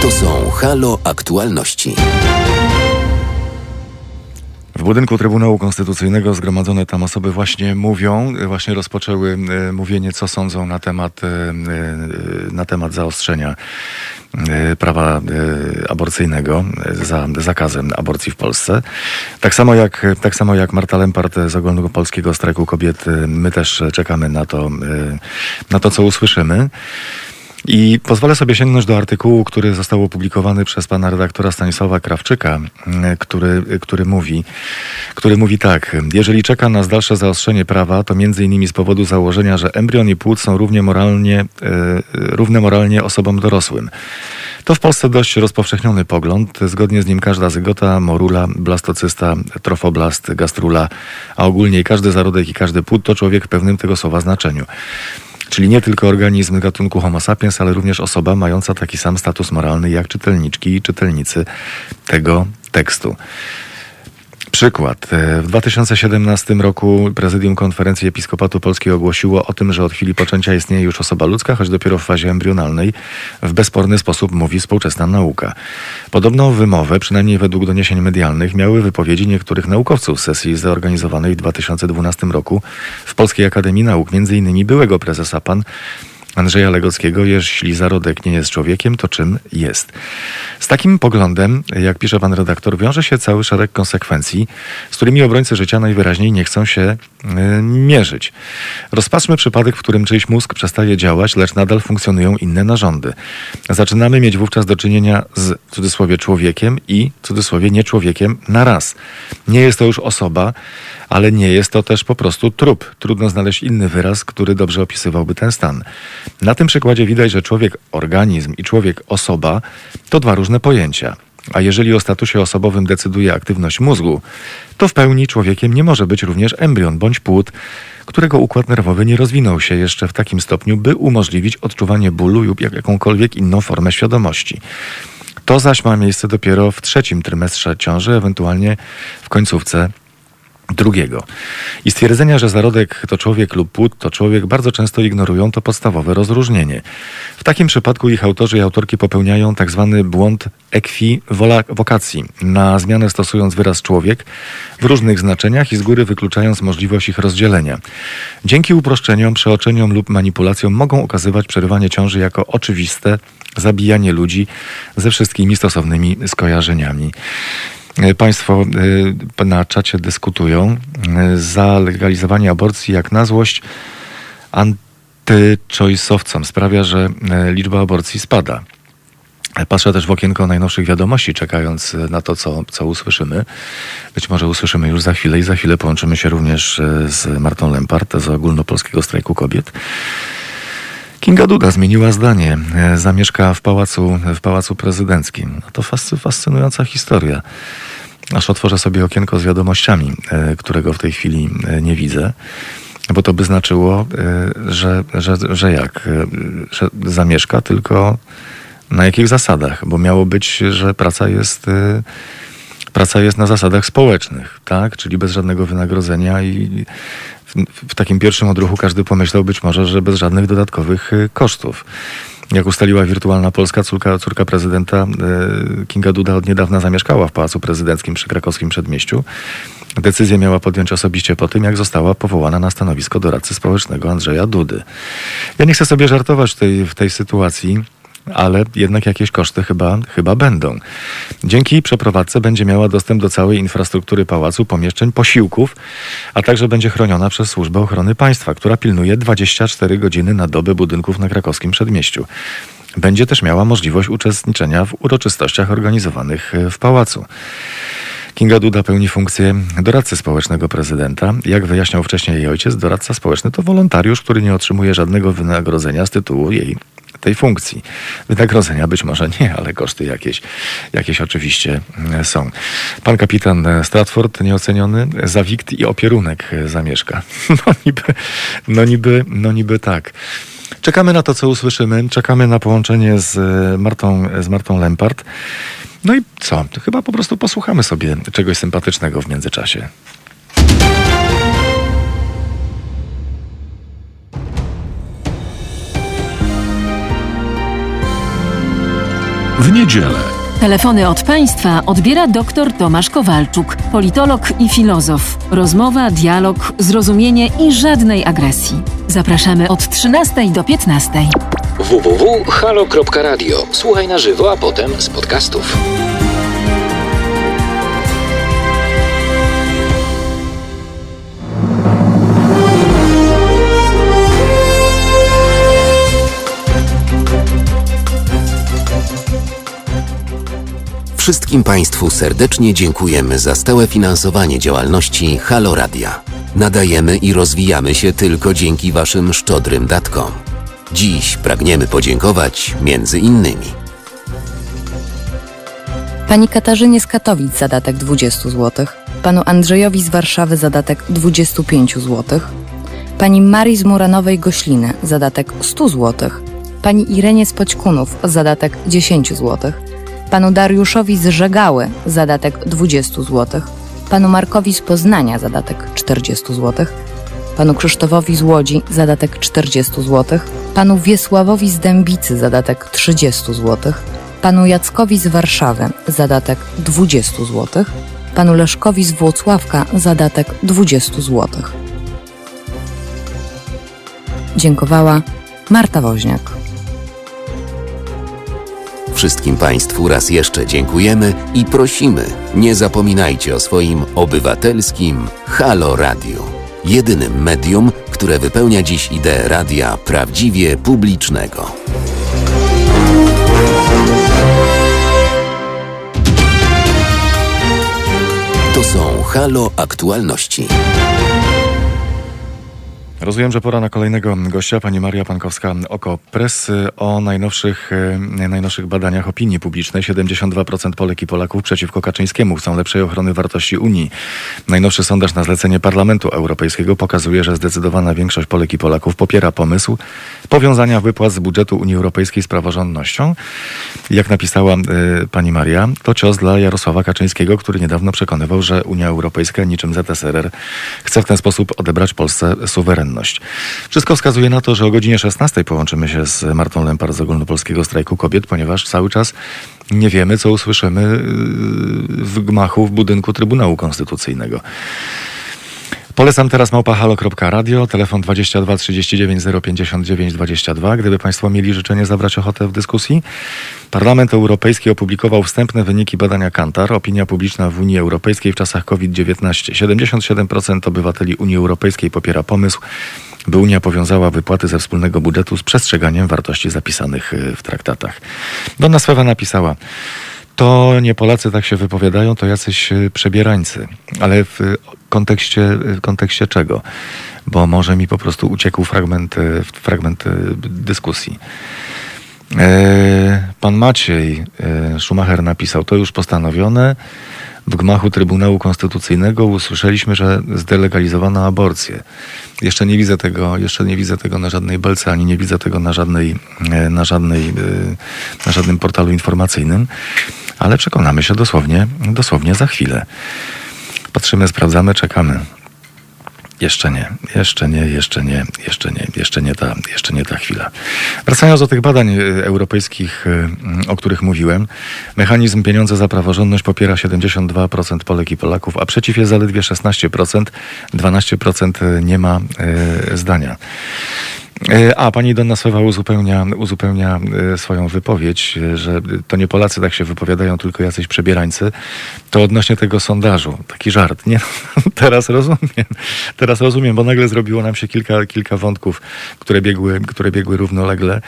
To są Halo Aktualności. W budynku Trybunału Konstytucyjnego zgromadzone tam osoby właśnie mówią, właśnie rozpoczęły e, mówienie, co sądzą na temat, e, e, na temat zaostrzenia prawa aborcyjnego za zakazem aborcji w Polsce. Tak samo jak, tak samo jak Marta Lempart z Ogólnopolskiego Strajku Kobiet, my też czekamy na to, na to co usłyszymy. I pozwolę sobie sięgnąć do artykułu, który został opublikowany przez pana redaktora Stanisława Krawczyka, który, który, mówi, który mówi tak. Jeżeli czeka nas dalsze zaostrzenie prawa, to między innymi z powodu założenia, że embrion i płód są równie moralnie, e, równe moralnie osobom dorosłym. To w Polsce dość rozpowszechniony pogląd. Zgodnie z nim każda zygota, morula, blastocysta, trofoblast, gastrula, a ogólnie każdy zarodek i każdy płód to człowiek w pewnym tego słowa znaczeniu. Czyli nie tylko organizm gatunku Homo sapiens, ale również osoba mająca taki sam status moralny jak czytelniczki i czytelnicy tego tekstu. Przykład. E, w 2017 roku prezydium Konferencji Episkopatu Polskiego ogłosiło o tym, że od chwili poczęcia istnieje już osoba ludzka, choć dopiero w fazie embrionalnej. W bezsporny sposób mówi współczesna nauka. Podobną wymowę, przynajmniej według doniesień medialnych, miały wypowiedzi niektórych naukowców z sesji zorganizowanej w 2012 roku w Polskiej Akademii Nauk, m.in. byłego prezesa PAN Andrzeja Legockiego, jeśli zarodek nie jest człowiekiem, to czym jest? Z takim poglądem, jak pisze pan redaktor, wiąże się cały szereg konsekwencji, z którymi obrońcy życia najwyraźniej nie chcą się y, mierzyć. Rozpatrzmy przypadek, w którym czyjś mózg przestaje działać, lecz nadal funkcjonują inne narządy. Zaczynamy mieć wówczas do czynienia z w cudzysłowie człowiekiem i w cudzysłowie nie człowiekiem na raz. Nie jest to już osoba, ale nie jest to też po prostu trup. Trudno znaleźć inny wyraz, który dobrze opisywałby ten stan. Na tym przykładzie widać, że człowiek organizm i człowiek osoba to dwa różne pojęcia. A jeżeli o statusie osobowym decyduje aktywność mózgu, to w pełni człowiekiem nie może być również embrion bądź płód, którego układ nerwowy nie rozwinął się jeszcze w takim stopniu, by umożliwić odczuwanie bólu lub jakąkolwiek inną formę świadomości. To zaś ma miejsce dopiero w trzecim trymestrze ciąży, ewentualnie w końcówce drugiego. I stwierdzenia, że zarodek to człowiek lub płód to człowiek, bardzo często ignorują to podstawowe rozróżnienie. W takim przypadku ich autorzy i autorki popełniają tak zwany błąd ekwiwokacji, na zmianę stosując wyraz człowiek w różnych znaczeniach i z góry wykluczając możliwość ich rozdzielenia. Dzięki uproszczeniom, przeoczeniom lub manipulacjom mogą okazywać przerywanie ciąży jako oczywiste zabijanie ludzi ze wszystkimi stosownymi skojarzeniami. E, państwo e, na czacie dyskutują e, za legalizowanie aborcji jak na złość antyczojsowcom sprawia, że liczba aborcji spada. Patrzę też w okienko najnowszych wiadomości, czekając na to, co, co usłyszymy. Być może usłyszymy już za chwilę i za chwilę połączymy się również z Martą Lempart z Ogólnopolskiego Strajku Kobiet. Kinga Duda zmieniła zdanie. Zamieszka w pałacu, w pałacu prezydenckim. To fascynująca historia aż otworzę sobie okienko z wiadomościami, e, którego w tej chwili e, nie widzę. Bo to by znaczyło, e, że, że, że jak? Że zamieszka, tylko na jakich zasadach? Bo miało być, że praca jest, praca jest na zasadach społecznych, tak? Czyli bez żadnego wynagrodzenia i w, w takim pierwszym odruchu każdy pomyślał być może, że bez żadnych dodatkowych kosztów. Jak ustaliła Wirtualna Polska, córka, córka prezydenta e, Kinga Duda od niedawna zamieszkała w Pałacu Prezydenckim przy krakowskim przedmieściu. Decyzję miała podjąć osobiście po tym, jak została powołana na stanowisko doradcy społecznego Andrzeja Dudy. Ja nie chcę sobie żartować w tej, w tej sytuacji ale jednak jakieś koszty chyba, chyba będą. Dzięki przeprowadzce będzie miała dostęp do całej infrastruktury pałacu, pomieszczeń, posiłków, a także będzie chroniona przez Służbę Ochrony Państwa, która pilnuje 24 godziny na dobę budynków na krakowskim przedmieściu. Będzie też miała możliwość uczestniczenia w uroczystościach organizowanych w pałacu. Kinga Duda pełni funkcję doradcy społecznego prezydenta. Jak wyjaśniał wcześniej jej ojciec, doradca społeczny to wolontariusz, który nie otrzymuje żadnego wynagrodzenia z tytułu jej tej funkcji. Wynagrodzenia być może nie, ale koszty jakieś, jakieś oczywiście mm, są. Pan kapitan Stratford, nieoceniony, za wikt i opierunek zamieszka. No niby, no niby, no niby tak. Czekamy na to, co usłyszymy. Czekamy na połączenie z Martą, z Martą Lempart. No i co? Chyba po prostu posłuchamy sobie czegoś sympatycznego w międzyczasie. W niedzielę. Telefony od państwa odbiera dr Tomasz Kowalczuk, politolog i filozof. Rozmowa, dialog, zrozumienie i żadnej agresji. Zapraszamy od 13 do 15. www.halo.radio. Słuchaj na żywo, a potem z podcastów. Wszystkim Państwu serdecznie dziękujemy za stałe finansowanie działalności Halo Radia. Nadajemy i rozwijamy się tylko dzięki Waszym szczodrym datkom. Dziś pragniemy podziękować między innymi. Pani Katarzynie z Katowic zadatek 20 zł, panu Andrzejowi z Warszawy zadatek 25 zł, pani Marii z Muranowej-Gośliny, zadatek 100 zł, pani Irenie z Poćkunów, zadatek 10 zł, panu Dariuszowi z Żegały, zadatek 20 zł, panu Markowi z Poznania, zadatek 40 zł, panu Krzysztofowi z Łodzi, zadatek 40 zł, panu Wiesławowi z Dębicy, zadatek 30 zł, panu Jackowi z Warszawy, zadatek 20 zł, panu Leszkowi z Włocławka, zadatek 20 zł. Dziękowała Marta Woźniak. Wszystkim Państwu raz jeszcze dziękujemy i prosimy, nie zapominajcie o swoim obywatelskim Halo Radio. Jedynym medium, które wypełnia dziś ideę radia prawdziwie publicznego. To są Halo Aktualności. Rozumiem, że pora na kolejnego gościa, pani Maria Pankowska, Oko Press, o najnowszych, e, najnowszych badaniach opinii publicznej. 72% Polek i Polaków przeciwko Kaczyńskiemu chcą lepszej ochrony wartości Unii. Najnowszy sondaż na zlecenie Parlamentu Europejskiego pokazuje, że zdecydowana większość Polek i Polaków popiera pomysł powiązania wypłat z budżetu Unii Europejskiej z praworządnością. Jak napisała y, pani Maria, to cios dla Jarosława Kaczyńskiego, który niedawno przekonywał, że Unia Europejska niczym ZSRR chce w ten sposób odebrać Polsce suwerenność. Wszystko wskazuje na to, że o godzinie 16 połączymy się z Martą Lempar z Ogólnopolskiego Strajku Kobiet, ponieważ cały czas nie wiemy, co usłyszymy y, w gmachu w budynku Trybunału Konstytucyjnego. Polecam teraz małpahalo.radio, telefon 22 39 059 22, gdyby Państwo mieli życzenie zabrać ochotę w dyskusji. Parlament Europejski opublikował wstępne wyniki badania Kantar, opinia publiczna w Unii Europejskiej w czasach COVID-19. 77% obywateli Unii Europejskiej popiera pomysł, by Unia powiązała wypłaty ze wspólnego budżetu z przestrzeganiem wartości zapisanych y, w traktatach. Donna Swewa napisała, to nie Polacy tak się wypowiadają, to jacyś y, przebierańcy. Ale w kontekście, w kontekście czego? Bo może mi po prostu uciekł fragment, fragment dyskusji. E, Pan Maciej e, Schumacher napisał, to już postanowione. W gmachu Trybunału Konstytucyjnego usłyszeliśmy, że zdelegalizowano aborcję. Jeszcze nie widzę tego, jeszcze nie widzę tego na żadnej belce, ani nie widzę tego na, żadnej, e, na, żadnej, e, na żadnym portalu informacyjnym, ale przekonamy się dosłownie, dosłownie za chwilę. Patrzymy, sprawdzamy, czekamy. Jeszcze nie, jeszcze nie, jeszcze nie, jeszcze nie, jeszcze nie ta, jeszcze nie ta chwila. Wracając do tych badań y, europejskich, y, o których mówiłem, mechanizm pieniądze za praworządność popiera 72% Polek i Polaków, a przeciw jest zaledwie 16%, 12% nie ma zdania. E, A pani Donna Słowa uzupełnia, uzupełnia e, swoją wypowiedź, e, że to nie Polacy tak się wypowiadają, tylko jacyś przebierańcy. To odnośnie tego sondażu. Taki żart. Nie, teraz rozumiem. Teraz rozumiem, bo nagle zrobiło nam się kilka, kilka wątków, które biegły, które biegły równolegle.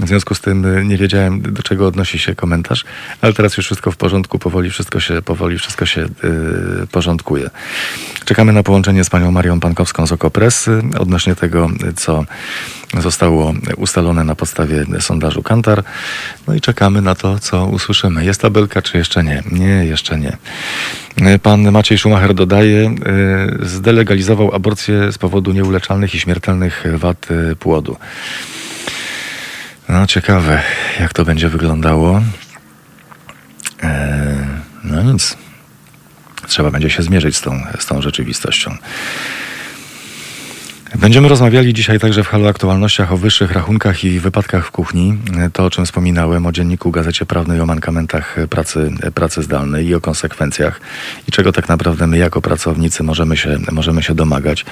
W związku z tym nie wiedziałem, do czego odnosi się komentarz, ale teraz już wszystko w porządku, powoli wszystko się, powoli wszystko się yy, porządkuje. Czekamy na połączenie z panią Marią Pankowską z Okopres odnośnie tego, co zostało ustalone na podstawie sondażu Kantar. No i czekamy na to, co usłyszymy. Jest tabelka, czy jeszcze nie? Nie, jeszcze nie. Pan Maciej Schumacher dodaje, zdelegalizował aborcję z powodu nieuleczalnych i śmiertelnych wad płodu. No ciekawe, jak to będzie wyglądało. Eee, no nic. Trzeba będzie się zmierzyć z tą, z tą rzeczywistością. Będziemy rozmawiali dzisiaj także w Halo Aktualnościach o wyższych rachunkach i wypadkach w kuchni. To, o czym wspominałem, o dzienniku Gazecie Prawnej, o mankamentach pracy, pracy zdalnej i o konsekwencjach i czego tak naprawdę my jako pracownicy możemy się, możemy się domagać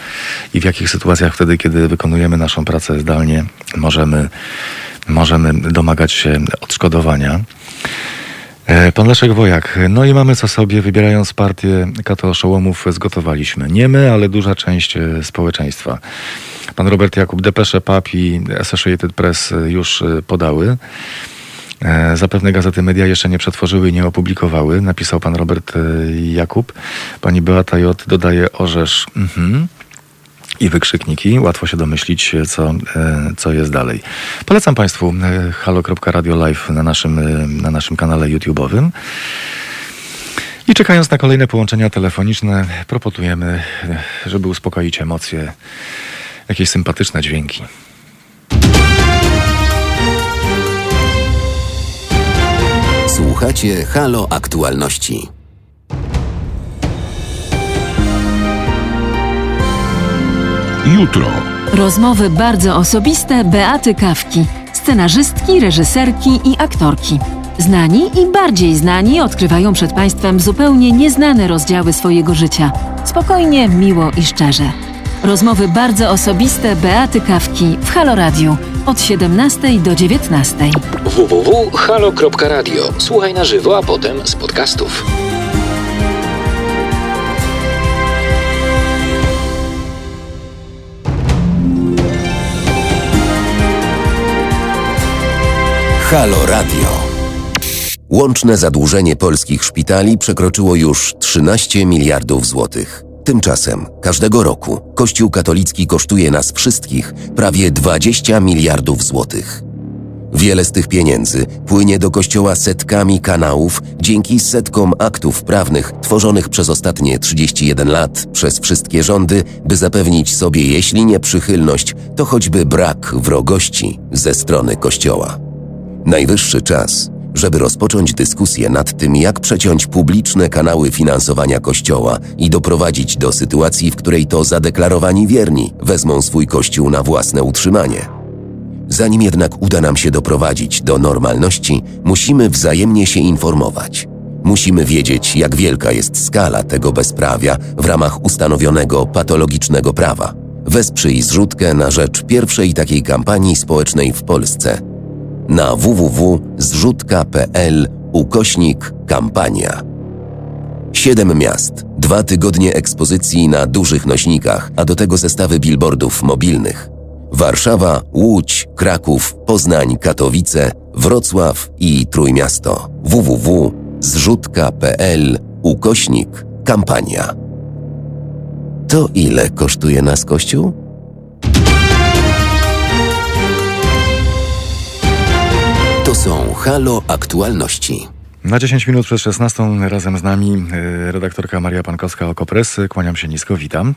i w jakich sytuacjach wtedy, kiedy wykonujemy naszą pracę zdalnie, możemy, możemy domagać się odszkodowania. Pan Leszek Wojak. No i mamy co sobie, wybierając partię Kato Oszołomów, zgotowaliśmy. Nie my, ale duża część społeczeństwa. Pan Robert Jakub, Depesze PAP i Associated Press już podały. Zapewne gazety media jeszcze nie przetworzyły i nie opublikowały, napisał pan Robert Jakub. Pani Beata J. dodaje orzesz. Mhm i wykrzykniki. Łatwo się domyślić, co, co jest dalej. Polecam Państwu halo.radio live na naszym, na naszym kanale YouTube'owym. I czekając na kolejne połączenia telefoniczne, proponujemy, żeby uspokoić emocje, jakieś sympatyczne dźwięki. Słuchacie Halo Aktualności. Jutro. Rozmowy bardzo osobiste Beaty Kawki, scenarzystki, reżyserki i aktorki. Znani i bardziej znani odkrywają przed Państwem zupełnie nieznane rozdziały swojego życia. Spokojnie, miło i szczerze. Rozmowy bardzo osobiste Beaty Kawki w Halo Radio od 17 do 19. www.halo.radio. Słuchaj na żywo, a potem z podcastów. Halo Radio. Łączne zadłużenie polskich szpitali przekroczyło już 13 miliardów złotych. Tymczasem każdego roku Kościół katolicki kosztuje nas wszystkich prawie 20 miliardów złotych. Wiele z tych pieniędzy płynie do kościoła setkami kanałów dzięki setkom aktów prawnych tworzonych przez ostatnie 31 lat przez wszystkie rządy, by zapewnić sobie, jeśli nie przychylność, to choćby brak wrogości ze strony kościoła. Najwyższy czas, żeby rozpocząć dyskusję nad tym, jak przeciąć publiczne kanały finansowania Kościoła i doprowadzić do sytuacji, w której to zadeklarowani wierni wezmą swój Kościół na własne utrzymanie. Zanim jednak uda nam się doprowadzić do normalności, musimy wzajemnie się informować. Musimy wiedzieć, jak wielka jest skala tego bezprawia w ramach ustanowionego patologicznego prawa. Wesprzyj zrzutkę na rzecz pierwszej takiej kampanii społecznej w Polsce – na www.zrzutka.pl ukośnik kampania. Siedem miast, dwa tygodnie ekspozycji na dużych nośnikach, a do tego zestawy billboardów mobilnych. Warszawa, Łódź, Kraków, Poznań, Katowice, Wrocław i Trójmiasto. www.zrzutka.pl ukośnik kampania. To ile kosztuje nas Kościół? Halo Aktualności. Na 10 minut przed 16 razem z nami y, redaktorka Maria Pankowska Okopres. Kłaniam się nisko, witam.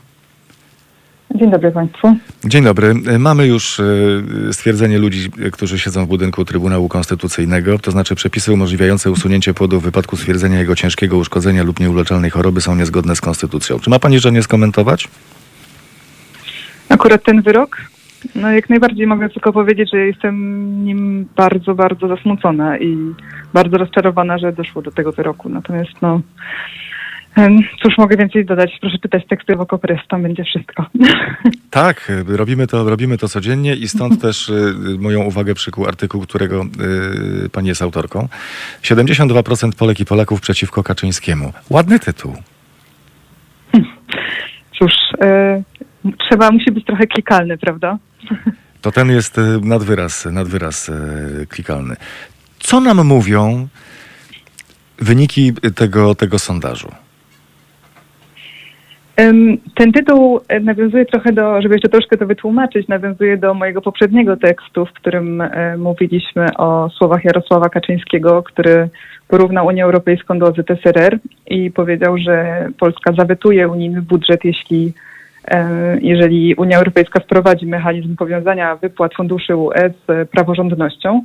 Dzień dobry Państwu. Dzień dobry. Y, Mamy już y, stwierdzenie ludzi, którzy siedzą w budynku Trybunału Konstytucyjnego, to znaczy przepisy umożliwiające usunięcie płodu w wypadku stwierdzenia jego ciężkiego uszkodzenia lub nieuleczalnej choroby są niezgodne z konstytucją. Czy ma Pani żadnie skomentować? Akurat ten wyrok, no jak najbardziej mogę tylko powiedzieć, że jestem nim bardzo, bardzo zasmucona i bardzo rozczarowana, że doszło do tego wyroku. Natomiast no, cóż mogę więcej dodać? Proszę czytać teksty w Okopres, tam będzie wszystko. Tak, y, robimy to, robimy to codziennie i stąd też y, moją uwagę przykuł artykuł, którego y, Pani jest autorką. 72% Polek i Polaków przeciwko Kaczyńskiemu. Ładny tytuł. Cóż, e, trzeba, musi być trochę klikalny, prawda? To ten jest y, nad wyraz, nad wyraz y, klikalny. Co nam mówią wyniki tego, tego sondażu? Ten tytuł e, nawiązuje trochę do, żeby jeszcze troszkę to wytłumaczyć, nawiązuje do mojego poprzedniego tekstu, w którym e, mówiliśmy o słowach Jarosława Kaczyńskiego, który porównał Unię Europejską do ZSRR i powiedział, że Polska zawetuje unijny budżet, jeśli e, jeżeli Unia Europejska wprowadzi mechanizm powiązania wypłat funduszy UE z praworządnością.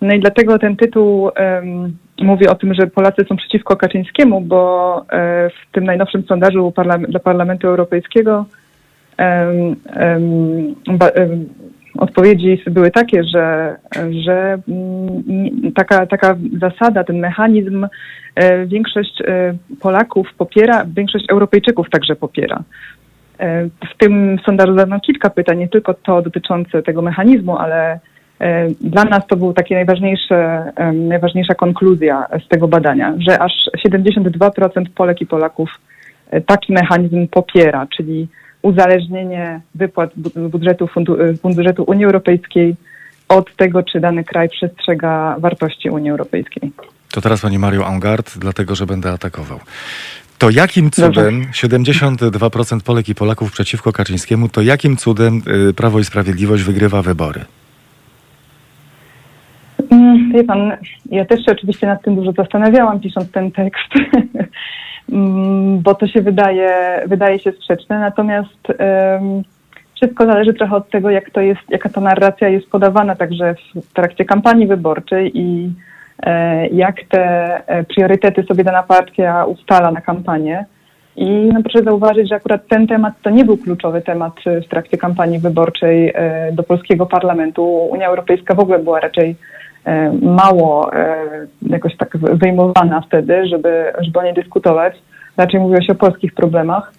No i dlatego ten tytuł em, mówi o tym, że Polacy są przeciwko Kaczyńskiemu, bo e, w tym najnowszym sondażu dla Parlamentu Europejskiego em, odpowiedzi były takie, że, że mm, taka, taka zasada, ten mechanizm e, większość e, Polaków popiera, większość Europejczyków także popiera. E, W tym sondażu zadano kilka pytań, nie tylko to dotyczące tego mechanizmu, ale e, dla nas to był takie najważniejsze, em, najważniejsza konkluzja z tego badania, że aż 72% Polek i Polaków e, taki mechanizm popiera, czyli uzależnienie wypłat bu- budżetu, e, budżetu Unii Europejskiej od tego, czy dany kraj przestrzega wartości Unii Europejskiej. To teraz Pani Mario Angard, dlatego że będę atakował. To jakim cudem 72% Polek i Polaków przeciwko Kaczyńskiemu, to jakim cudem y, Prawo i Sprawiedliwość wygrywa wybory? Mm, Wie pan, ja też się oczywiście nad tym dużo zastanawiałam, pisząc ten tekst, Mm, bo to się wydaje, wydaje się sprzeczne. Natomiast em, wszystko zależy trochę od tego, jak to jest, jaka ta narracja jest podawana także w trakcie kampanii wyborczej i jak te e, priorytety sobie dana partia ustala na kampanię. I no, proszę zauważyć, że akurat ten temat to nie był kluczowy temat w trakcie kampanii wyborczej e, do polskiego parlamentu. Unia Europejska w ogóle była raczej e, mało e, jakoś tak wyjmowana wtedy, żeby, żeby o niej dyskutować. Raczej mówiło się o polskich problemach.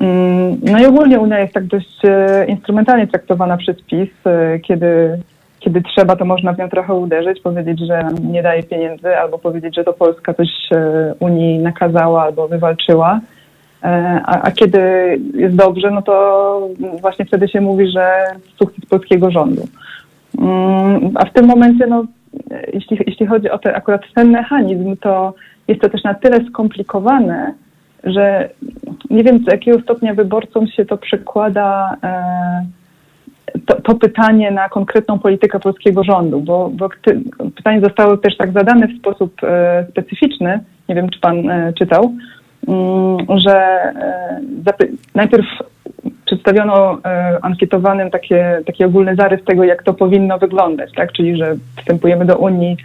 Mm, no i ogólnie Unia jest tak dość e, instrumentalnie traktowana przez PiS, e, kiedy, kiedy trzeba, to można w nią trochę uderzyć, powiedzieć, że nie daje pieniędzy, albo powiedzieć, że to Polska coś e, Unii nakazała albo wywalczyła. A, a kiedy jest dobrze, no to właśnie wtedy się mówi, że sukces polskiego rządu. Mm, a w tym momencie, no, jeśli, jeśli chodzi o te, akurat ten mechanizm, to jest to też na tyle skomplikowane, że nie wiem, do jakiego stopnia wyborcom się to przekłada e, to, to, pytanie na konkretną politykę polskiego rządu, bo, bo pytanie zostało też tak zadane w sposób e, specyficzny, nie wiem, czy pan e, czytał, mm, że najpierw przedstawiono ankietowanym takie, taki ogólny zarys tego, jak to powinno wyglądać, tak? czyli że wstępujemy do Unii,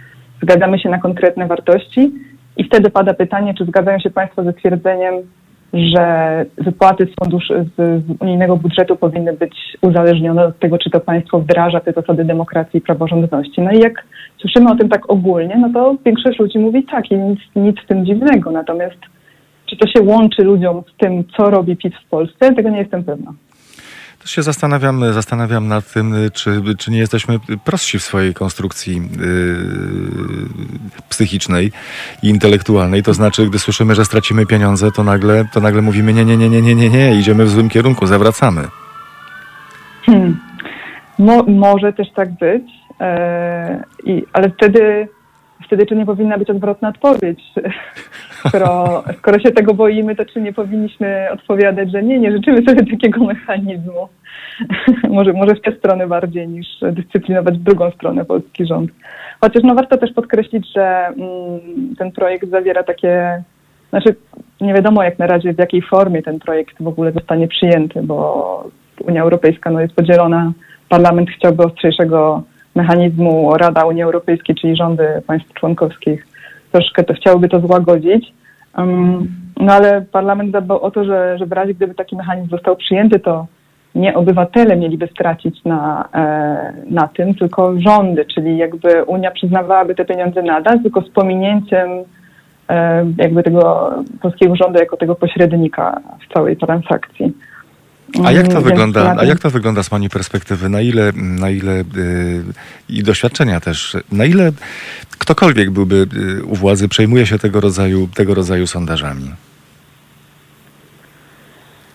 zgadzamy się na konkretne wartości i wtedy pada pytanie, czy zgadzają się Państwo ze stwierdzeniem, że wypłaty z funduszy z, z, unijnego budżetu powinny być uzależnione od tego, czy to państwo wdraża te zasady demokracji i praworządności. No i jak słyszymy o tym tak ogólnie, no to większość ludzi mówi tak i nic, nic w tym dziwnego. Natomiast czy to się łączy ludziom z tym, co robi PiS w Polsce, tego nie jestem pewna. Się zastanawiam, zastanawiam nad tym, czy, czy nie jesteśmy prostsi w swojej konstrukcji yy, psychicznej i intelektualnej. To znaczy, gdy słyszymy, że stracimy pieniądze, to nagle, to nagle mówimy nie, nie, nie, nie, nie, nie, nie, idziemy w złym kierunku, zawracamy. Hmm. Mo, może też tak być, yy, ale wtedy wtedy czy nie powinna być odwrotna odpowiedź? Skoro, skoro się tego boimy, to czy nie powinniśmy odpowiadać, że nie, nie życzymy sobie takiego mechanizmu? może, może w tę stronę bardziej niż dyscyplinować drugą stronę polski rząd. Chociaż no warto też podkreślić, że mm, ten projekt zawiera takie, znaczy nie wiadomo jak na razie w jakiej formie ten projekt w ogóle zostanie przyjęty, bo Unia Europejska no, jest podzielona, parlament chciałby ostrzejszego mechanizmu Rada Unii Europejskiej, czyli rządy państw członkowskich, troszkę to chciałyby to złagodzić. Um, no ale parlament zadbał o to, że, że w razie gdyby taki mechanizm został przyjęty, to nie obywatele mieliby stracić na, e, na tym, tylko rządy, czyli jakby Unia przyznawałaby te pieniądze nadal, tylko z pominięciem e, jakby tego polskiego rządu jako tego pośrednika w całej transakcji. A jak to mm, wygląda, a jak to wygląda z Pani perspektywy? Na ile, na ile yy, i doświadczenia też, na ile ktokolwiek byłby yy, u władzy, przejmuje się tego rodzaju, tego rodzaju sondażami?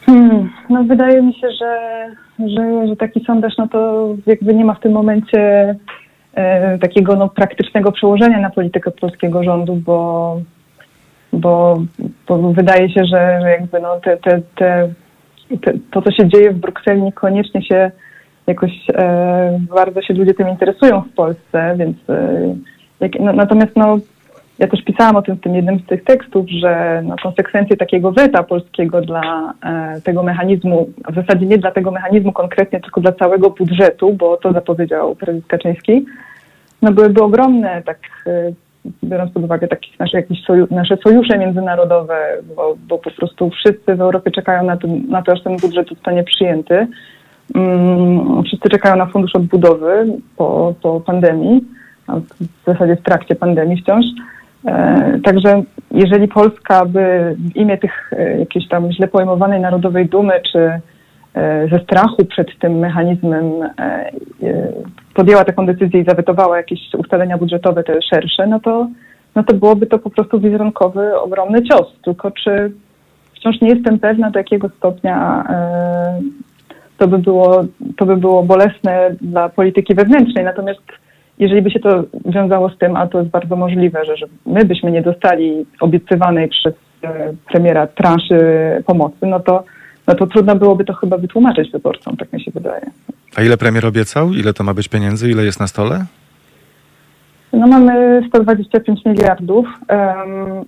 Hmm, no wydaje mi się, że, że, że taki sondaż, no to jakby nie ma w tym momencie e, takiego no, praktycznego przełożenia na politykę polskiego rządu, bo, bo, bo wydaje się, że, że jakby no, te, te, te to, co się dzieje w Brukseli, niekoniecznie się jakoś e, bardzo się ludzie tym interesują w Polsce, więc e, jak, no, natomiast no, ja też pisałam o tym w tym jednym z tych tekstów, że no, konsekwencje takiego weta polskiego dla e, tego mechanizmu, w zasadzie nie dla tego mechanizmu konkretnie, tylko dla całego budżetu, bo to zapowiedział prezes Kaczyński, no byłyby ogromne, tak e, biorąc pod uwagę takie nasze, jakieś soju, nasze sojusze międzynarodowe, bo, bo, po prostu wszyscy w Europie czekają na to, na to aż ten budżet zostanie przyjęty. Um, wszyscy czekają na fundusz odbudowy po, po pandemii, w zasadzie w trakcie pandemii wciąż. E, także jeżeli Polska by w imię tych e, jakiejś tam źle pojmowanej narodowej dumy, czy ze strachu przed tym mechanizmem e, e, podjęła taką decyzję i zawetowała jakieś ustalenia budżetowe te szersze, no to, no to byłoby to po prostu wizerunkowy, ogromny cios. Tylko czy wciąż nie jestem pewna, do jakiego stopnia to by było, to by było bolesne dla polityki wewnętrznej. Natomiast jeżeli by się to wiązało z tym, a to jest bardzo możliwe, że, że my byśmy nie dostali obiecywanej przez premiera transzy pomocy, no to no to trudno byłoby to chyba wytłumaczyć wyborcom, tak mi się wydaje. A ile premier obiecał? Ile to ma być pieniędzy? Ile jest na stole? No mamy 125 miliardów, um,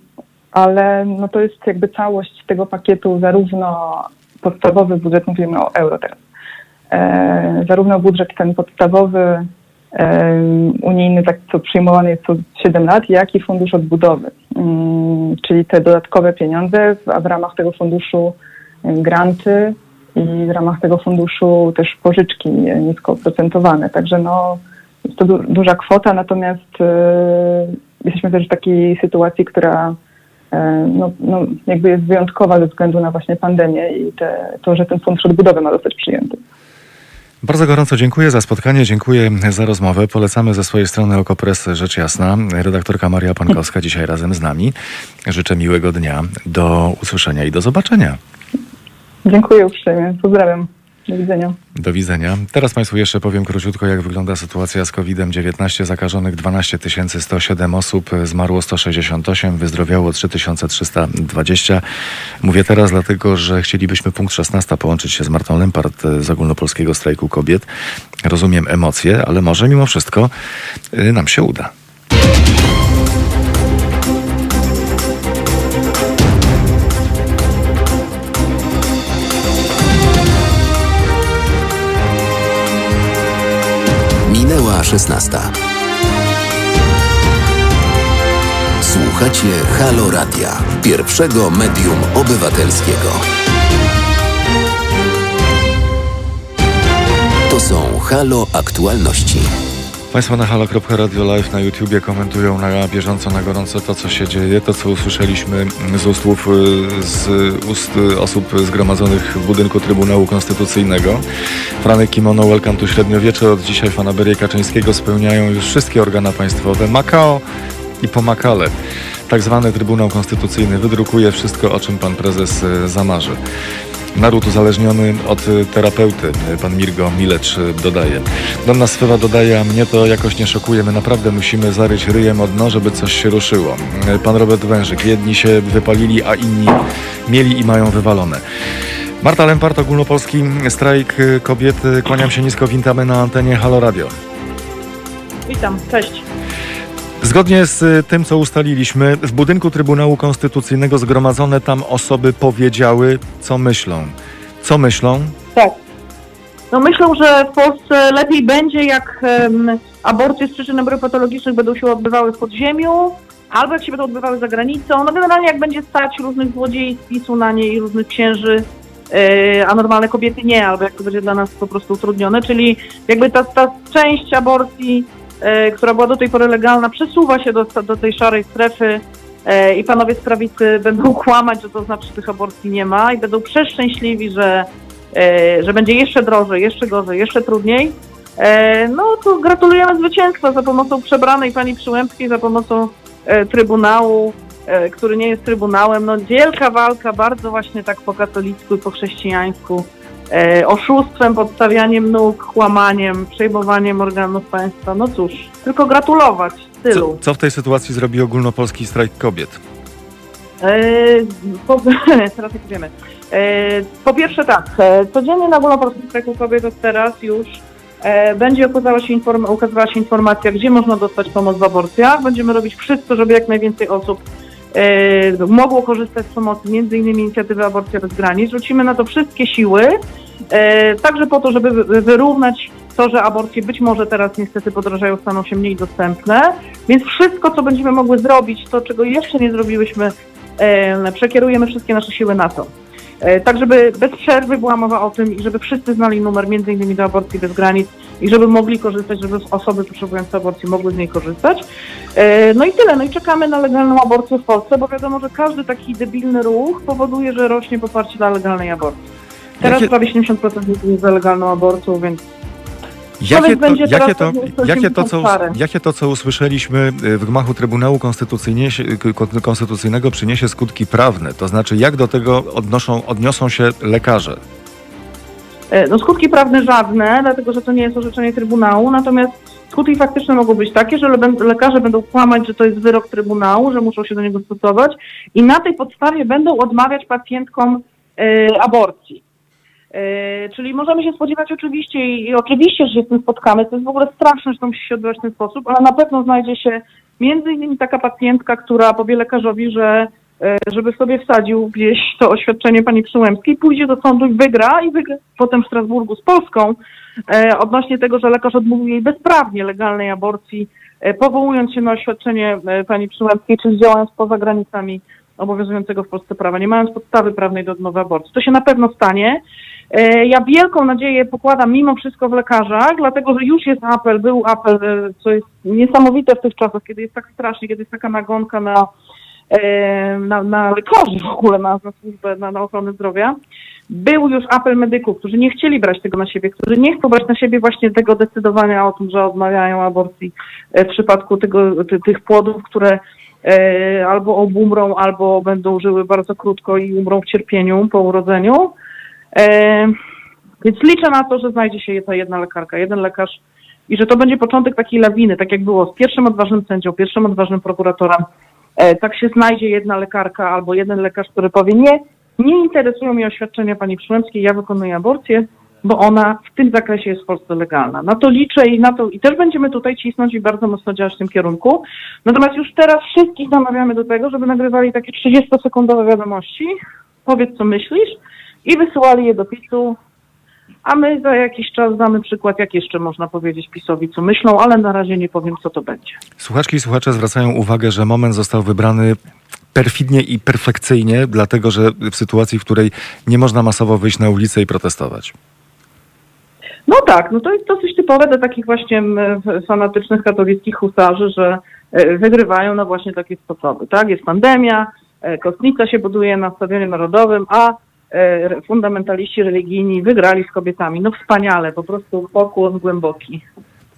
ale no to jest jakby całość tego pakietu, zarówno podstawowy budżet, mówimy o euro teraz, e, zarówno budżet ten podstawowy, e, unijny, tak co przyjmowany jest co 7 lat, jak i fundusz odbudowy, mm, czyli te dodatkowe pieniądze, a w ramach tego funduszu granty i w ramach tego funduszu też pożyczki nisko oprocentowane. Także no, jest to du duża kwota, natomiast e, jesteśmy też w takiej sytuacji, która e, no, no, jakby jest wyjątkowa ze względu na właśnie pandemię i te, to, że ten fundusz odbudowy ma zostać przyjęty. Bardzo gorąco dziękuję za spotkanie, dziękuję za rozmowę. Polecamy ze swojej strony Okopres Rzecz Jasna. Redaktorka Maria Pankowska dzisiaj razem z nami. Życzę miłego dnia. Do usłyszenia i do zobaczenia. Dziękuję uprzejmie. Pozdrawiam. Do widzenia. Do widzenia. Teraz Państwu jeszcze powiem króciutko, jak wygląda sytuacja z COVID-19. Zakażonych 12 107 osób, zmarło 168, wyzdrowiało 3320. Mówię teraz dlatego, że chcielibyśmy punkt 16 połączyć się z Martą Lempart z Ogólnopolskiego Strajku Kobiet. Rozumiem emocje, ale może mimo wszystko y, nam się uda. Minęła 16. Słuchacie Halo Radia, pierwszego medium obywatelskiego. To są Halo Aktualności. Państwo na halo.radio live na YouTubie komentują na bieżąco, na gorąco to, co się dzieje, to, co usłyszeliśmy z ust, z ust osób zgromadzonych w budynku Trybunału Konstytucyjnego. Franek Kimono, Welcome to Średniowiecze. Od dzisiaj fanaberię Kaczyńskiego spełniają już wszystkie organa państwowe. Makao i pomakale. Tak zwany Trybunał Konstytucyjny wydrukuje wszystko, o czym pan prezes e, zamarzy. Naród uzależniony od terapeuty, pan Mirgo Milecz dodaje. Donna Sfewa dodaje, a mnie to jakoś nie szokuje, my naprawdę musimy zaryć ryjem od dno, żeby coś się ruszyło. Pan Robert Wężyk, jedni się wypalili, a inni mieli i mają wywalone. Marta Lempart, ogólnopolski strajk kobiet. Kłaniam się nisko, witamy na antenie Halo Radio. Witam, cześć. Zgodnie z tym, co ustaliliśmy, w budynku Trybunału Konstytucyjnego zgromadzone tam osoby powiedziały, co myślą. Co myślą? Tak. No myślą, że w Polsce lepiej będzie, jak um, aborcje z przyczyn neuropatologicznych będą się odbywały w podziemiu, albo jak się będą odbywały za granicą. No generalnie jak będzie stać różnych złodziei spisu na niej, różnych księży, yy, a normalne kobiety nie, albo jak to będzie dla nas po prostu utrudnione. Czyli jakby ta, ta część aborcji która była do tej pory legalna, przesuwa się do, do tej szarej strefy e, i panowie z prawicy będą kłamać, że to znaczy, że tych aborcji nie ma i będą przeszczęśliwi, że, e, że będzie jeszcze drożej, jeszcze gorzej, jeszcze trudniej. No to gratulujemy zwycięstwa za pomocą przebranej pani Przyłębskiej, za pomocą Trybunału, który nie jest Trybunałem. No wielka walka, bardzo właśnie tak po katolicku i po chrześcijańsku e, oszustwem, podstawianiem nóg, kłamaniem, przejmowaniem organów państwa. No cóż, tylko gratulować stylu. Co, co w tej sytuacji zrobi ogólnopolski strajk kobiet? E, po, teraz jak wiemy. E, po pierwsze tak, e, codziennie na ogólnopolskim strajku kobiet od teraz już e, będzie ukazała się, ukazywała się informacja, gdzie można dostać pomoc w aborcjach. Będziemy robić wszystko, żeby jak najwięcej osób E, mogło korzystać z pomocy innymi inicjatywy Aborcja Bez Granic. Rzucimy na to wszystkie siły, e, także po to, żeby wyrównać to, że aborcje być może teraz niestety podrożają, staną się mniej dostępne. Więc wszystko, co będziemy mogły zrobić, to czego jeszcze nie zrobiłyśmy, e, przekierujemy wszystkie nasze siły na to. E, tak żeby bez przerwy była mowa o tym i żeby wszyscy znali numer między innymi do aborcji bez granic i żeby mogli korzystać, żeby osoby potrzebujące aborcji mogły z niej korzystać. E, no i tyle, no i czekamy na legalną aborcję w Polsce, bo wiadomo, że każdy taki debilny ruch powoduje, że rośnie poparcie dla legalnej aborcji. Teraz Jakie... prawie 70% jest za legalną aborcją, więc Jakie to, jakie, to, jakie, to, co, jakie to, co usłyszeliśmy y, w gmachu Trybunału Konstytucyjnego przyniesie skutki prawne? To znaczy, jak do tego odnoszą, odniosą się lekarze? E, no skutki prawne żadne, dlatego że to nie jest orzeczenie Trybunału, natomiast skutki faktyczne mogą być takie, że lekarze będą kłamać, że to jest wyrok Trybunału, że muszą się do niego stosować i na tej podstawie będą odmawiać pacjentkom y, aborcji. E, czyli możemy się spodziewać oczywiście i, oczywiście, że się z tym spotkamy. To jest w ogóle straszne, że to musi się odbywać w ten sposób, ale na pewno znajdzie się między innymi taka pacjentka, która powie lekarzowi, że e, żeby sobie wsadził gdzieś to oświadczenie pani Przyłębskiej, pójdzie do sądu i wygra i wygra potem w Strasburgu z Polską e, odnośnie tego, że lekarz odmówił jej bezprawnie legalnej aborcji, e, powołując się na oświadczenie e, pani Przyłębskiej, czyli działając poza granicami obowiązującego w Polsce prawa, nie mając podstawy prawnej do odmowy aborcji. To się na pewno stanie. E, Ja wielką nadzieję pokładam mimo wszystko w lekarzach, dlatego że już jest apel, był apel, e, co jest niesamowite w tych czasach, kiedy jest tak strasznie, kiedy jest taka nagonka na, e, na, na lekarzy w ogóle, na, na służbę, na, na ochronę zdrowia. Był już apel medyków, którzy nie chcieli brać tego na siebie, którzy nie chcą brać na siebie właśnie tego decydowania o tym, że odmawiają aborcji e, w przypadku tego, ty, tych płodów, które e, albo obumrą, albo będą żyły bardzo krótko i umrą w cierpieniu po urodzeniu. E, więc liczę na to, że znajdzie się ta jedna lekarka, jeden lekarz i że to będzie początek takiej lawiny, tak jak było z pierwszym odważnym sędzią, pierwszym odważnym prokuratorem. E, tak się znajdzie jedna lekarka albo jeden lekarz, który powie nie, nie interesują mnie oświadczenia pani Przyłębskiej, ja wykonuję aborcję, bo ona w tym zakresie jest w Polsce legalna. Na to liczę i na to i też będziemy tutaj cisnąć i bardzo mocno działać w tym kierunku. Natomiast już teraz wszystkich namawiamy do tego, żeby nagrywali takie 30-sekundowe wiadomości, powiedz co myślisz i wysyłali je do PiSu, a my za jakiś czas damy przykład, jak jeszcze można powiedzieć PiSowi, co myślą, ale na razie nie powiem, co to będzie. Słuchaczki i słuchacze zwracają uwagę, że moment został wybrany perfidnie i perfekcyjnie, dlatego że w sytuacji, w której nie można masowo wyjść na ulicę i protestować. No tak, no to jest dosyć typowe dla takich właśnie m, fanatycznych katolickich husarzy, że e, wygrywają na właśnie takie sposoby, tak? Jest pandemia, e, kostnica się buduje na Stadionie Narodowym, a fundamentaliści religijni wygrali z kobietami. No wspaniale, po prostu pokłon głęboki.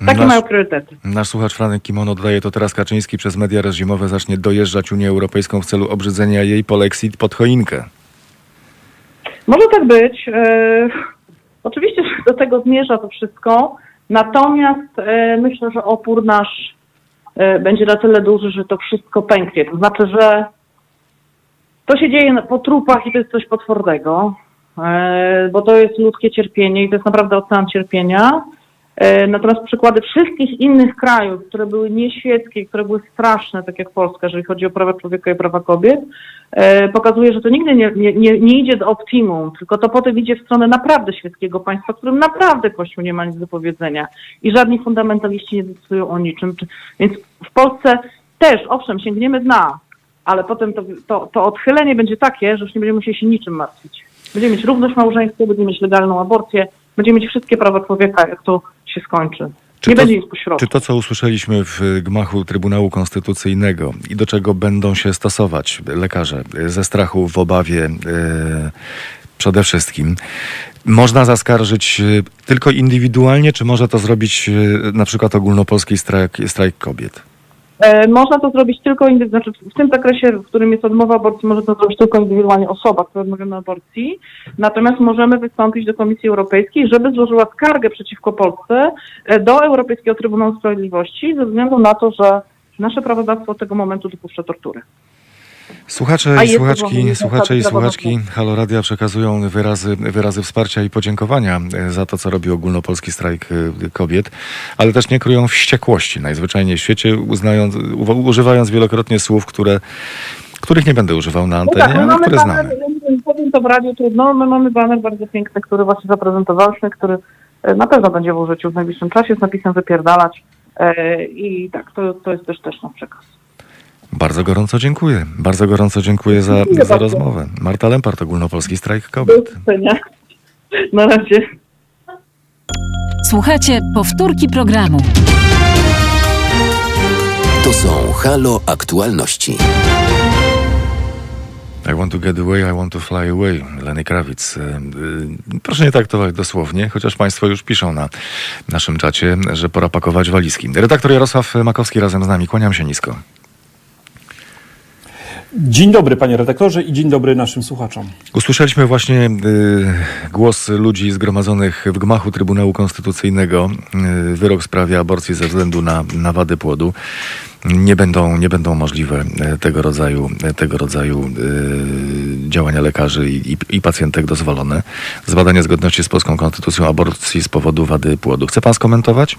Takie Nasz- mają priorytety. Nasz słuchacz Franek Kimono dodaje to teraz Kaczyński przez media reżimowe zacznie dojeżdżać Unię Europejską w celu obrzydzenia jej polexit pod choinkę. Może tak być. E, oczywiście że do tego zmierza to wszystko. Natomiast e, myślę, że opór nasz e, będzie na tyle duży, że to wszystko pęknie. To znaczy, że to się dzieje po trupach i to jest coś potwornego, e, bo to jest ludzkie cierpienie i to jest naprawdę ocean cierpienia. E, Natomiast przykłady wszystkich innych krajów, które były nieświeckie, które były straszne, tak jak Polska, jeżeli chodzi o prawa człowieka i prawa kobiet, e, pokazuje, że to nigdy nie, nie, nie, idzie do optimum, tylko to potem idzie w stronę naprawdę świeckiego państwa, w którym naprawdę Kościół nie ma nic do powiedzenia i żadni fundamentaliści nie decydują o niczym. Czy- Więc w Polsce też, owszem, sięgniemy dna, ale potem to, to, to odchylenie będzie takie, że już nie będziemy musieli się niczym martwić. Będziemy mieć równość małżeństwa, będziemy mieć legalną aborcję, będziemy mieć wszystkie prawa człowieka, jak to się skończy. Czy nie to-. Czy to, co usłyszeliśmy w gmachu Trybunału Konstytucyjnego i do czego będą się stosować lekarze ze strachu, w obawie e, przede wszystkim, można zaskarżyć e, tylko indywidualnie, czy może to zrobić e, na przykład ogólnopolski strajk, strajk kobiet? E, Można to zrobić tylko, znaczy w tym zakresie, w którym jest odmowa aborcji, może to zrobić tylko indywidualnie osoba, która odmawia aborcji. Natomiast możemy wystąpić do Komisji Europejskiej, żeby złożyła skargę przeciwko Polsce e, do Europejskiego Trybunału Sprawiedliwości ze względu na to, że nasze prawodawstwo od tego momentu dopuszcza tortury. Słuchacze i słuchaczki, słuchacze i słuchaczki Halo Radia przekazują wyrazy, wyrazy wsparcia i podziękowania e, za to, co robi ogólnopolski strajk e, kobiet, ale też nie kryją wściekłości najzwyczajniej w świecie, uznając, używając wielokrotnie słów, które, których nie będę używał na No antenie, tak, my ale które baner, znamy. powiem to w radiu trudno, my mamy baner bardzo piękny, który właśnie zaprezentowaliśmy, który e, na pewno będzie w użyciu w najbliższym czasie z napisem wypierdalać i tak, to, to jest też też nasz przekaz. Bardzo gorąco dziękuję. Bardzo gorąco dziękuję za, Dziękuję za bardzo. rozmowę. Marta Lempart, ogólnopolski strajk kobiet. Na razie. Słuchajcie, powtórki programu. To są Halo Aktualności. I want to get away, I want to fly away. Lenny Krawic. Y, y, Proszę nie traktować dosłownie, chociaż Państwo już piszą na naszym czacie, że pora pakować walizki. Redaktor Jarosław Makowski razem z nami. Kłaniam się nisko. Dzień dobry, panie redaktorze, i dzień dobry naszym słuchaczom. Usłyszeliśmy właśnie y, głos ludzi zgromadzonych w gmachu Trybunału Konstytucyjnego. Y, wyrok w sprawie aborcji ze względu na, na wady płodu. Nie będą, nie będą możliwe y, tego rodzaju, y, tego rodzaju y, działania lekarzy i, i, i pacjentek dozwolone. Zbadanie zgodności z polską konstytucją aborcji z powodu wady płodu. Chce pan skomentować?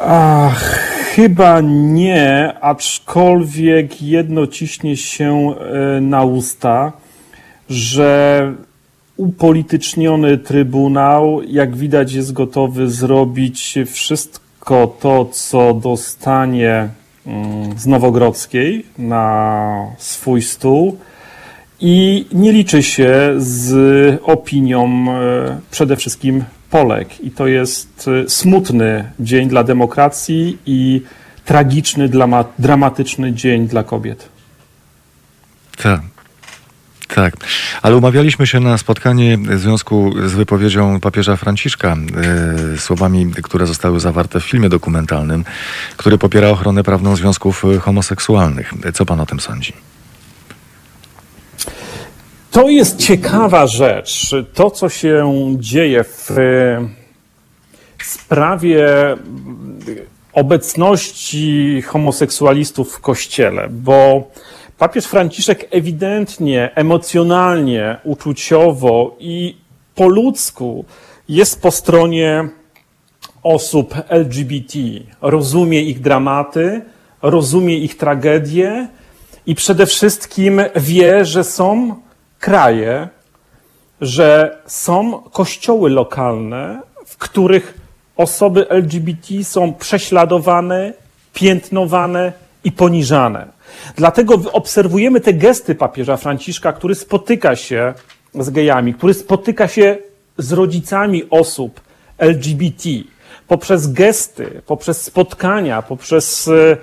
Ach, Chyba nie, aczkolwiek jedno ciśnie się e, na usta, że upolityczniony Trybunał, jak widać, jest gotowy zrobić wszystko to, co dostanie mm, z Nowogrodzkiej na swój stół. I nie liczy się z opinią e, przede wszystkim Polek. I to jest e, smutny dzień dla demokracji i tragiczny, dramatyczny dzień dla kobiet. Tak. Tak, ale umawialiśmy się na spotkanie w związku z wypowiedzią papieża Franciszka, e, słowami, które zostały zawarte w filmie dokumentalnym, który popiera ochronę prawną związków homoseksualnych. Co pan o tym sądzi? To jest ciekawa rzecz. To, co się dzieje w sprawie obecności homoseksualistów w kościele, bo papież Franciszek ewidentnie, emocjonalnie, uczuciowo i po ludzku jest po stronie osób LGBT. Rozumie ich dramaty, rozumie ich tragedie i przede wszystkim wie, że są kraje, że są kościoły lokalne, w których osoby LGBT są prześladowane, piętnowane i poniżane. Dlatego obserwujemy te gesty papieża Franciszka, który spotyka się z gejami, który spotyka się z rodzicami osób LGBT. Poprzez gesty, poprzez spotkania, poprzez e,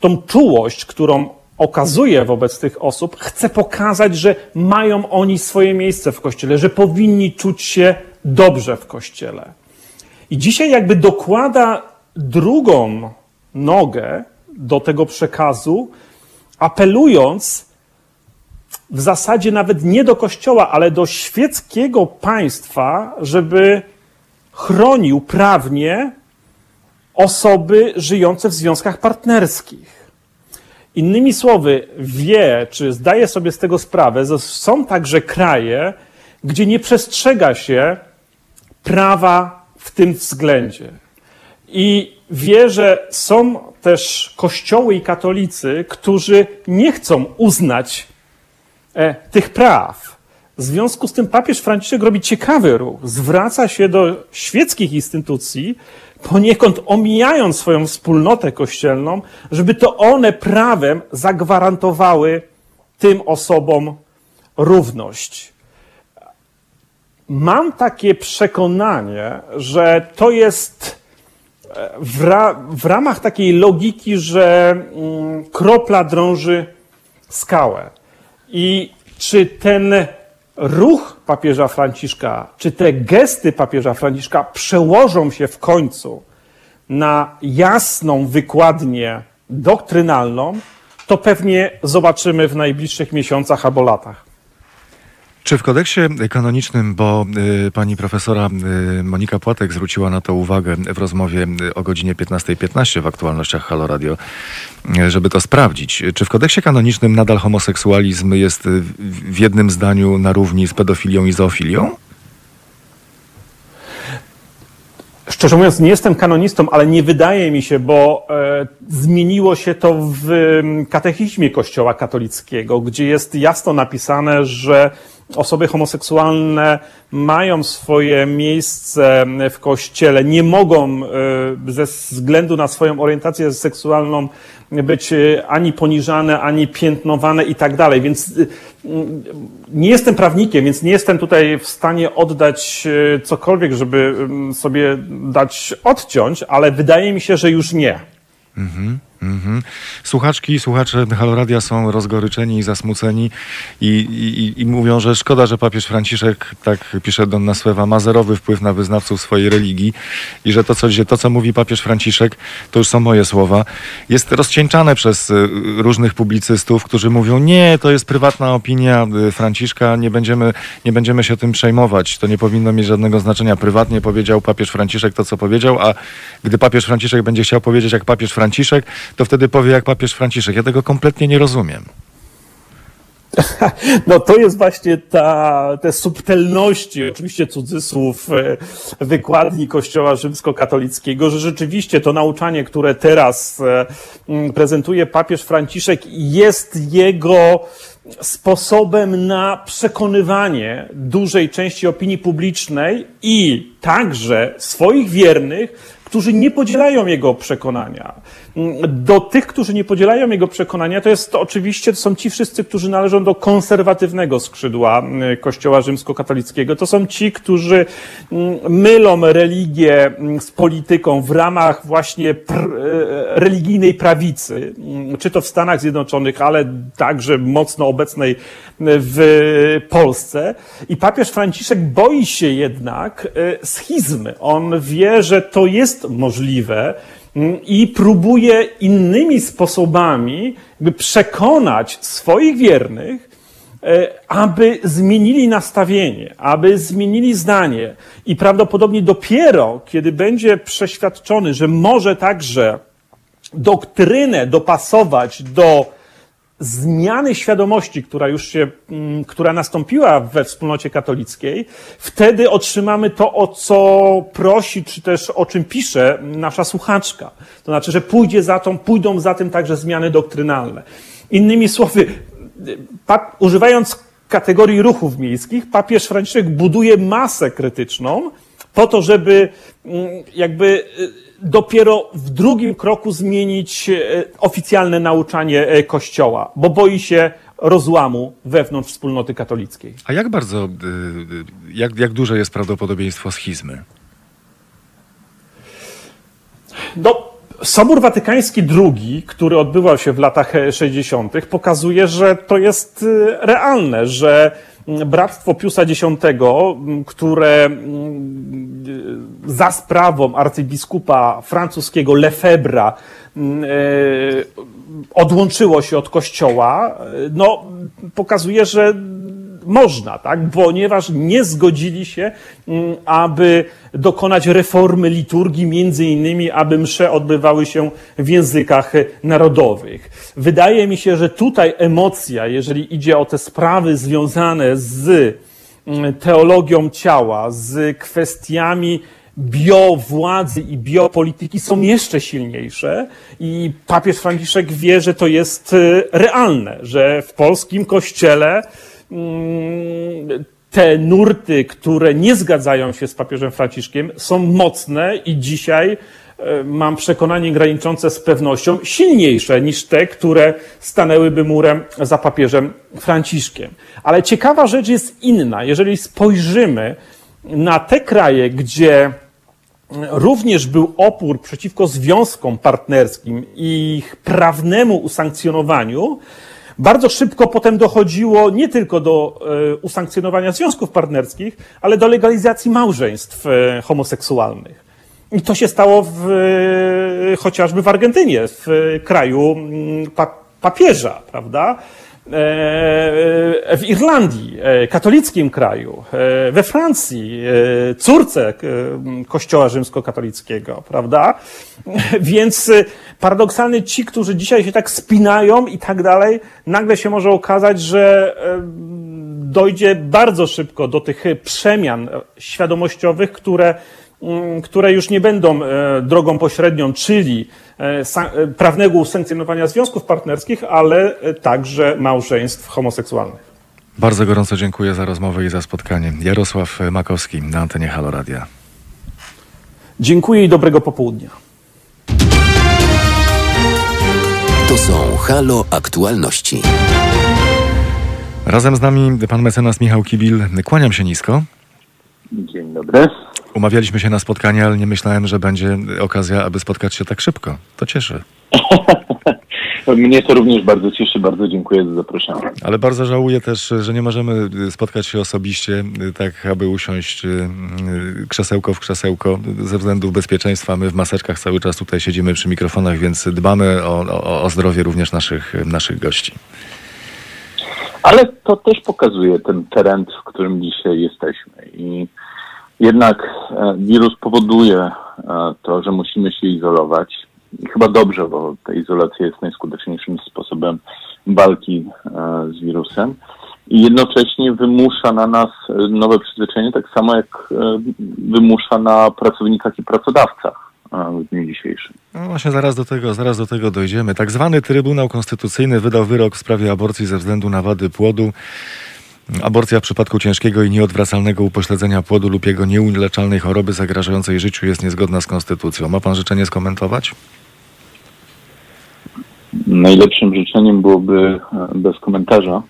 tą czułość, którą okazuje wobec tych osób, chce pokazać, że mają oni swoje miejsce w kościele, że powinni czuć się dobrze w kościele. I dzisiaj jakby dokłada drugą nogę do tego przekazu, apelując w zasadzie nawet nie do kościoła, ale do świeckiego państwa, żeby chronił prawnie osoby żyjące w związkach partnerskich. Innymi słowy, wie, czy zdaje sobie z tego sprawę, że są także kraje, gdzie nie przestrzega się prawa w tym względzie. I wie, że są też kościoły i katolicy, którzy nie chcą uznać e, tych praw. W związku z tym papież Franciszek robi ciekawy ruch. Zwraca się do świeckich instytucji, poniekąd omijając swoją wspólnotę kościelną, żeby to one prawem zagwarantowały tym osobom równość. Mam takie przekonanie, że to jest e, w, ra w ramach takiej logiki, że mm, kropla drąży skałę. I czy ten ruch papieża Franciszka, czy te gesty papieża Franciszka przełożą się w końcu na jasną wykładnię doktrynalną, to pewnie zobaczymy w najbliższych miesiącach albo latach. Czy w kodeksie kanonicznym, bo y, pani profesora y, Monika Płatek zwróciła na to uwagę w rozmowie y, o godzinie 15.15 .15 w aktualnościach Halo Radio, y, żeby to sprawdzić. Czy w kodeksie kanonicznym nadal homoseksualizm jest y, w jednym zdaniu na równi z pedofilią i zoofilią? Szczerze mówiąc, nie jestem kanonistą, ale nie wydaje mi się, bo e, zmieniło się to w katechizmie Kościoła katolickiego, gdzie jest jasno napisane, że osoby homoseksualne mają swoje miejsce w kościele, nie mogą e, ze względu na swoją orientację seksualną być e, ani poniżane, ani piętnowane i tak dalej. Więc e, nie jestem prawnikiem, więc nie jestem tutaj w stanie oddać cokolwiek, żeby sobie dać odciąć, ale wydaje mi się, że już nie. Mhm. Mhm. Słuchaczki i słuchacze Haloradia są rozgoryczeni i zasmuceni i, i, i, mówią, że szkoda, że papież Franciszek, tak pisze Donna Swewa, ma zerowy wpływ na wyznawców swojej religii i że to co, to, co mówi papież Franciszek, to już są moje słowa, jest rozcieńczane przez y, różnych publicystów, którzy mówią, nie, to jest prywatna opinia y, Franciszka, nie będziemy, nie będziemy się tym przejmować, to nie powinno mieć żadnego znaczenia. Prywatnie powiedział papież Franciszek to, co powiedział, a gdy papież Franciszek będzie chciał powiedzieć jak papież Franciszek, to wtedy powie jak papież Franciszek. Ja tego kompletnie nie rozumiem. No to jest właśnie ta, te subtelności, oczywiście cudzysłów, e, wykładni Kościoła rzymskokatolickiego, że rzeczywiście to nauczanie, które teraz e, prezentuje papież Franciszek jest jego sposobem na przekonywanie dużej części opinii publicznej i także swoich wiernych, którzy nie podzielają jego przekonania. Do tych, którzy nie podzielają jego przekonania, to jest to oczywiście, to są ci wszyscy, którzy należą do konserwatywnego skrzydła y, Kościoła rzymskokatolickiego. To są ci, którzy mm, mylą religię mm, z polityką w ramach właśnie pr y, religijnej prawicy, mm, czy to w Stanach Zjednoczonych, ale także mocno obecnej w Polsce. I papież Franciszek boi się jednak y, schizmy. On wie, że to jest możliwe, i próbuje innymi sposobami przekonać swoich wiernych, e, aby zmienili nastawienie, aby zmienili zdanie. I prawdopodobnie dopiero, kiedy będzie przeświadczony, że może także doktrynę dopasować do zmiany świadomości, która już się, mm, która nastąpiła we wspólnocie katolickiej, wtedy otrzymamy to, o co prosi, czy też o czym pisze nasza słuchaczka. To znaczy, że pójdzie za tą, pójdą za tym także zmiany doktrynalne. Innymi słowy, używając kategorii ruchów miejskich, papież Franciszek buduje masę krytyczną po to, żeby mm, jakby y, dopiero w drugim kroku zmienić e, oficjalne nauczanie e, Kościoła, bo boi się rozłamu wewnątrz wspólnoty katolickiej. A jak bardzo, e, jak, jak duże jest prawdopodobieństwo schizmy? No, Sobór Watykański II, który odbywał się w latach 60., pokazuje, że to jest realne, że Bractwo Piusa X, które za sprawą arcybiskupa francuskiego Lefebvra e, odłączyło się od kościoła, no, pokazuje, że można, tak? ponieważ nie zgodzili się, aby dokonać reformy liturgii, między innymi, aby msze odbywały się w językach narodowych. Wydaje mi się, że tutaj emocja, jeżeli idzie o te sprawy związane z teologią ciała, z kwestiami biowładzy i biopolityki są jeszcze silniejsze i papież Franciszek wie, że to jest e, realne, że w polskim kościele Mm, te nurty, które nie zgadzają się z papieżem Franciszkiem, są mocne i dzisiaj e, mam przekonanie graniczące z pewnością silniejsze niż te, które stanęłyby murem za papieżem Franciszkiem. Ale ciekawa rzecz jest inna. Jeżeli spojrzymy na te kraje, gdzie również był opór przeciwko związkom partnerskim i ich prawnemu usankcjonowaniu, bardzo szybko potem dochodziło nie tylko do e, usankcjonowania związków partnerskich, ale do legalizacji małżeństw e, homoseksualnych. I to się stało w, e, chociażby w Argentynie, w kraju mm, papieża, prawda? W Irlandii, katolickim kraju, we Francji, córce Kościoła Rzymskokatolickiego, prawda? Więc paradoksalnie ci, którzy dzisiaj się tak spinają i tak dalej, nagle się może okazać, że dojdzie bardzo szybko do tych przemian świadomościowych, które, mm, które już nie będą e, drogą pośrednią, czyli e, e, prawnego usankcjonowania związków partnerskich, ale także małżeństw homoseksualnych. Bardzo gorąco dziękuję za rozmowę i za spotkanie. Jarosław Makowski na antenie Halo Radia. Dziękuję i dobrego popołudnia. To są Halo Aktualności. Razem z nami pan mecenas Michał Kibil. Kłaniam się nisko. Dzień dobry. Umawialiśmy się na spotkanie, ale nie myślałem, że będzie okazja, aby spotkać się tak szybko. To cieszy. Mnie to również bardzo cieszy, bardzo dziękuję za zaproszenie. Ale bardzo żałuję też, że nie możemy spotkać się osobiście, tak aby usiąść y, krzesełko w krzesełko ze względów bezpieczeństwa. My w maseczkach cały czas tutaj siedzimy przy mikrofonach, więc dbamy o, o, o zdrowie również naszych, naszych gości. Ale to też pokazuje ten teren, w którym dzisiaj jesteśmy. I jednak e, wirus powoduje e, to, że musimy się izolować i chyba dobrze, bo ta izolacja jest najskuteczniejszym sposobem walki z wirusem i jednocześnie wymusza na nas nowe przyzwyczajenie, tak samo jak wymusza na pracownikach i pracodawcach w dniu dzisiejszym. No właśnie zaraz do tego, zaraz do tego dojdziemy. Tak zwany Trybunał Konstytucyjny wydał wyrok w sprawie aborcji ze względu na wady płodu. Aborcja w przypadku ciężkiego i nieodwracalnego upośledzenia płodu lub jego nieuleczalnej choroby zagrażającej życiu jest niezgodna z konstytucją. Ma pan życzenie skomentować? Najlepszym życzeniem byłoby e, bez komentarza.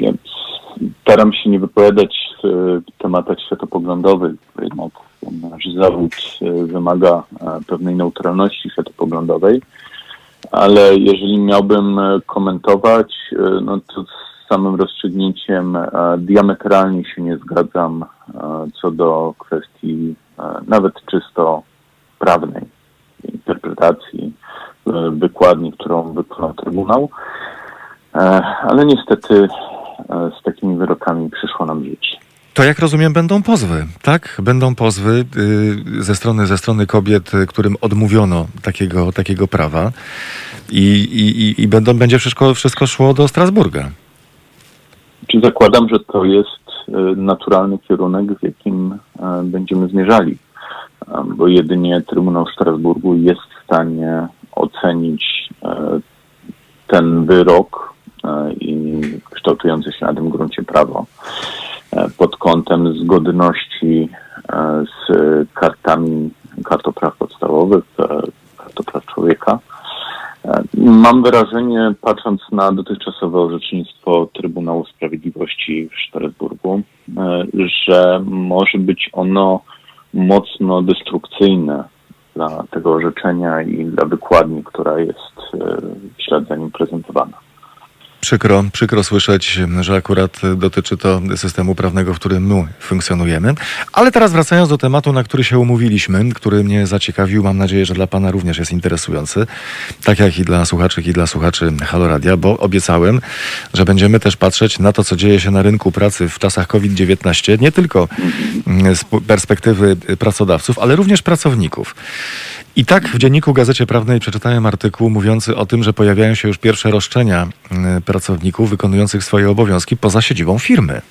Ja staram się nie wypowiadać w tematach światopoglądowych, jednak nasz zawód e, wymaga e, pewnej neutralności światopoglądowej, ale jeżeli miałbym komentować, no to samym rozstrzygnięciem e, diametralnie się nie zgadzam e, co do kwestii e, nawet czysto prawnej interpretacji, wykładni, którą wykonał Trybunał. Ale niestety z takimi wyrokami przyszło nam żyć. To jak rozumiem, będą pozwy, tak? Będą pozwy y, ze strony, ze strony kobiet, którym odmówiono takiego, takiego prawa i, i, i będą, będzie wszystko, wszystko szło do Strasburga. Czy zakładam, że to jest e, naturalny kierunek, w jakim e, będziemy zmierzali, e, bo jedynie Trybunał Strasburgu jest w stanie ocenić ten wyrok i kształtujące się na tym gruncie prawo pod kątem zgodności z kartami, kartą praw podstawowych, kartą praw człowieka Mam wrażenie, patrząc na dotychczasowe orzecznictwo Trybunału Sprawiedliwości w Strasburgu, e, że może być ono mocno destrukcyjne dla tego orzeczenia i dla wykładni, która jest e, w ślad za nim prezentowana. Przykro, przykro słyszeć, że akurat dotyczy to systemu prawnego, w którym my funkcjonujemy. Ale teraz wracając do tematu, na który się umówiliśmy, który mnie zaciekawił, mam nadzieję, że dla Pana również jest interesujący, tak jak i dla słuchaczy, i dla słuchaczy Haloradia, bo obiecałem, że będziemy też patrzeć na to, co dzieje się na rynku pracy w czasach COVID-19, nie tylko z perspektywy pracodawców, ale również pracowników. I tak w dzienniku Gazecie Prawnej przeczytałem artykuł mówiący o tym, że pojawiają się już pierwsze roszczenia y, pracowników wykonujących swoje obowiązki poza siedzibą firmy.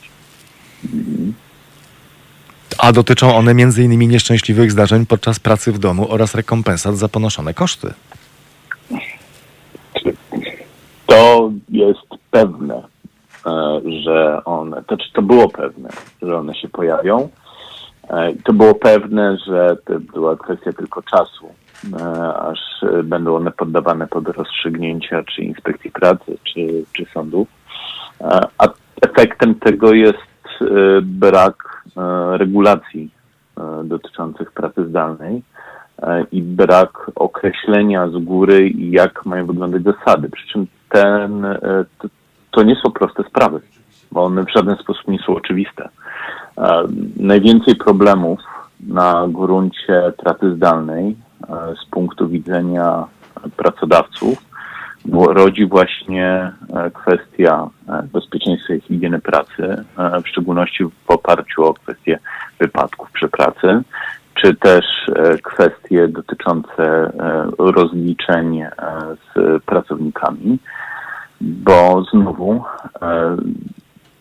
A dotyczą one m.in. nieszczęśliwych zdarzeń podczas pracy w domu oraz rekompensat za ponoszone koszty. To jest pewne, e, że one, to to było pewne, że one się pojawią. E, to było pewne, że to była kwestia tylko czasu, e, aż będą one poddawane pod rozstrzygnięcia czy inspekcji pracy, czy, czy sądów. E, a efektem tego jest brak regulacji dotyczących pracy zdalnej i brak określenia z góry, jak mają wyglądać zasady. Przy czym ten, to, to nie są proste sprawy, bo one w żaden sposób nie są oczywiste. E, najwięcej problemów na gruncie pracy zdalnej e, z punktu widzenia pracodawców rodzi właśnie e, kwestia bezpieczeństwa i higieny pracy, w szczególności w oparciu o kwestie wypadków przy pracy, czy też kwestie dotyczące rozliczeń z pracownikami, bo znowu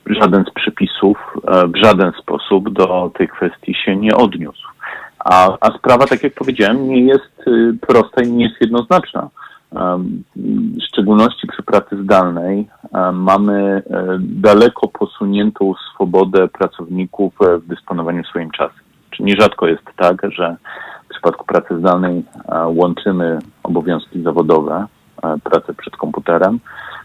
żaden z przepisów e, w żaden sposób do tej kwestii się nie odniósł. A, a sprawa, tak jak powiedziałem, nie jest y, prosta i nie jest jednoznaczna. W szczególności przy pracy zdalnej mamy e, daleko posuniętą swobodę pracowników w dysponowaniu swoim czasem. Czy nierzadko jest tak, że w przypadku pracy zdalnej łączymy obowiązki zawodowe, pracę przed komputerem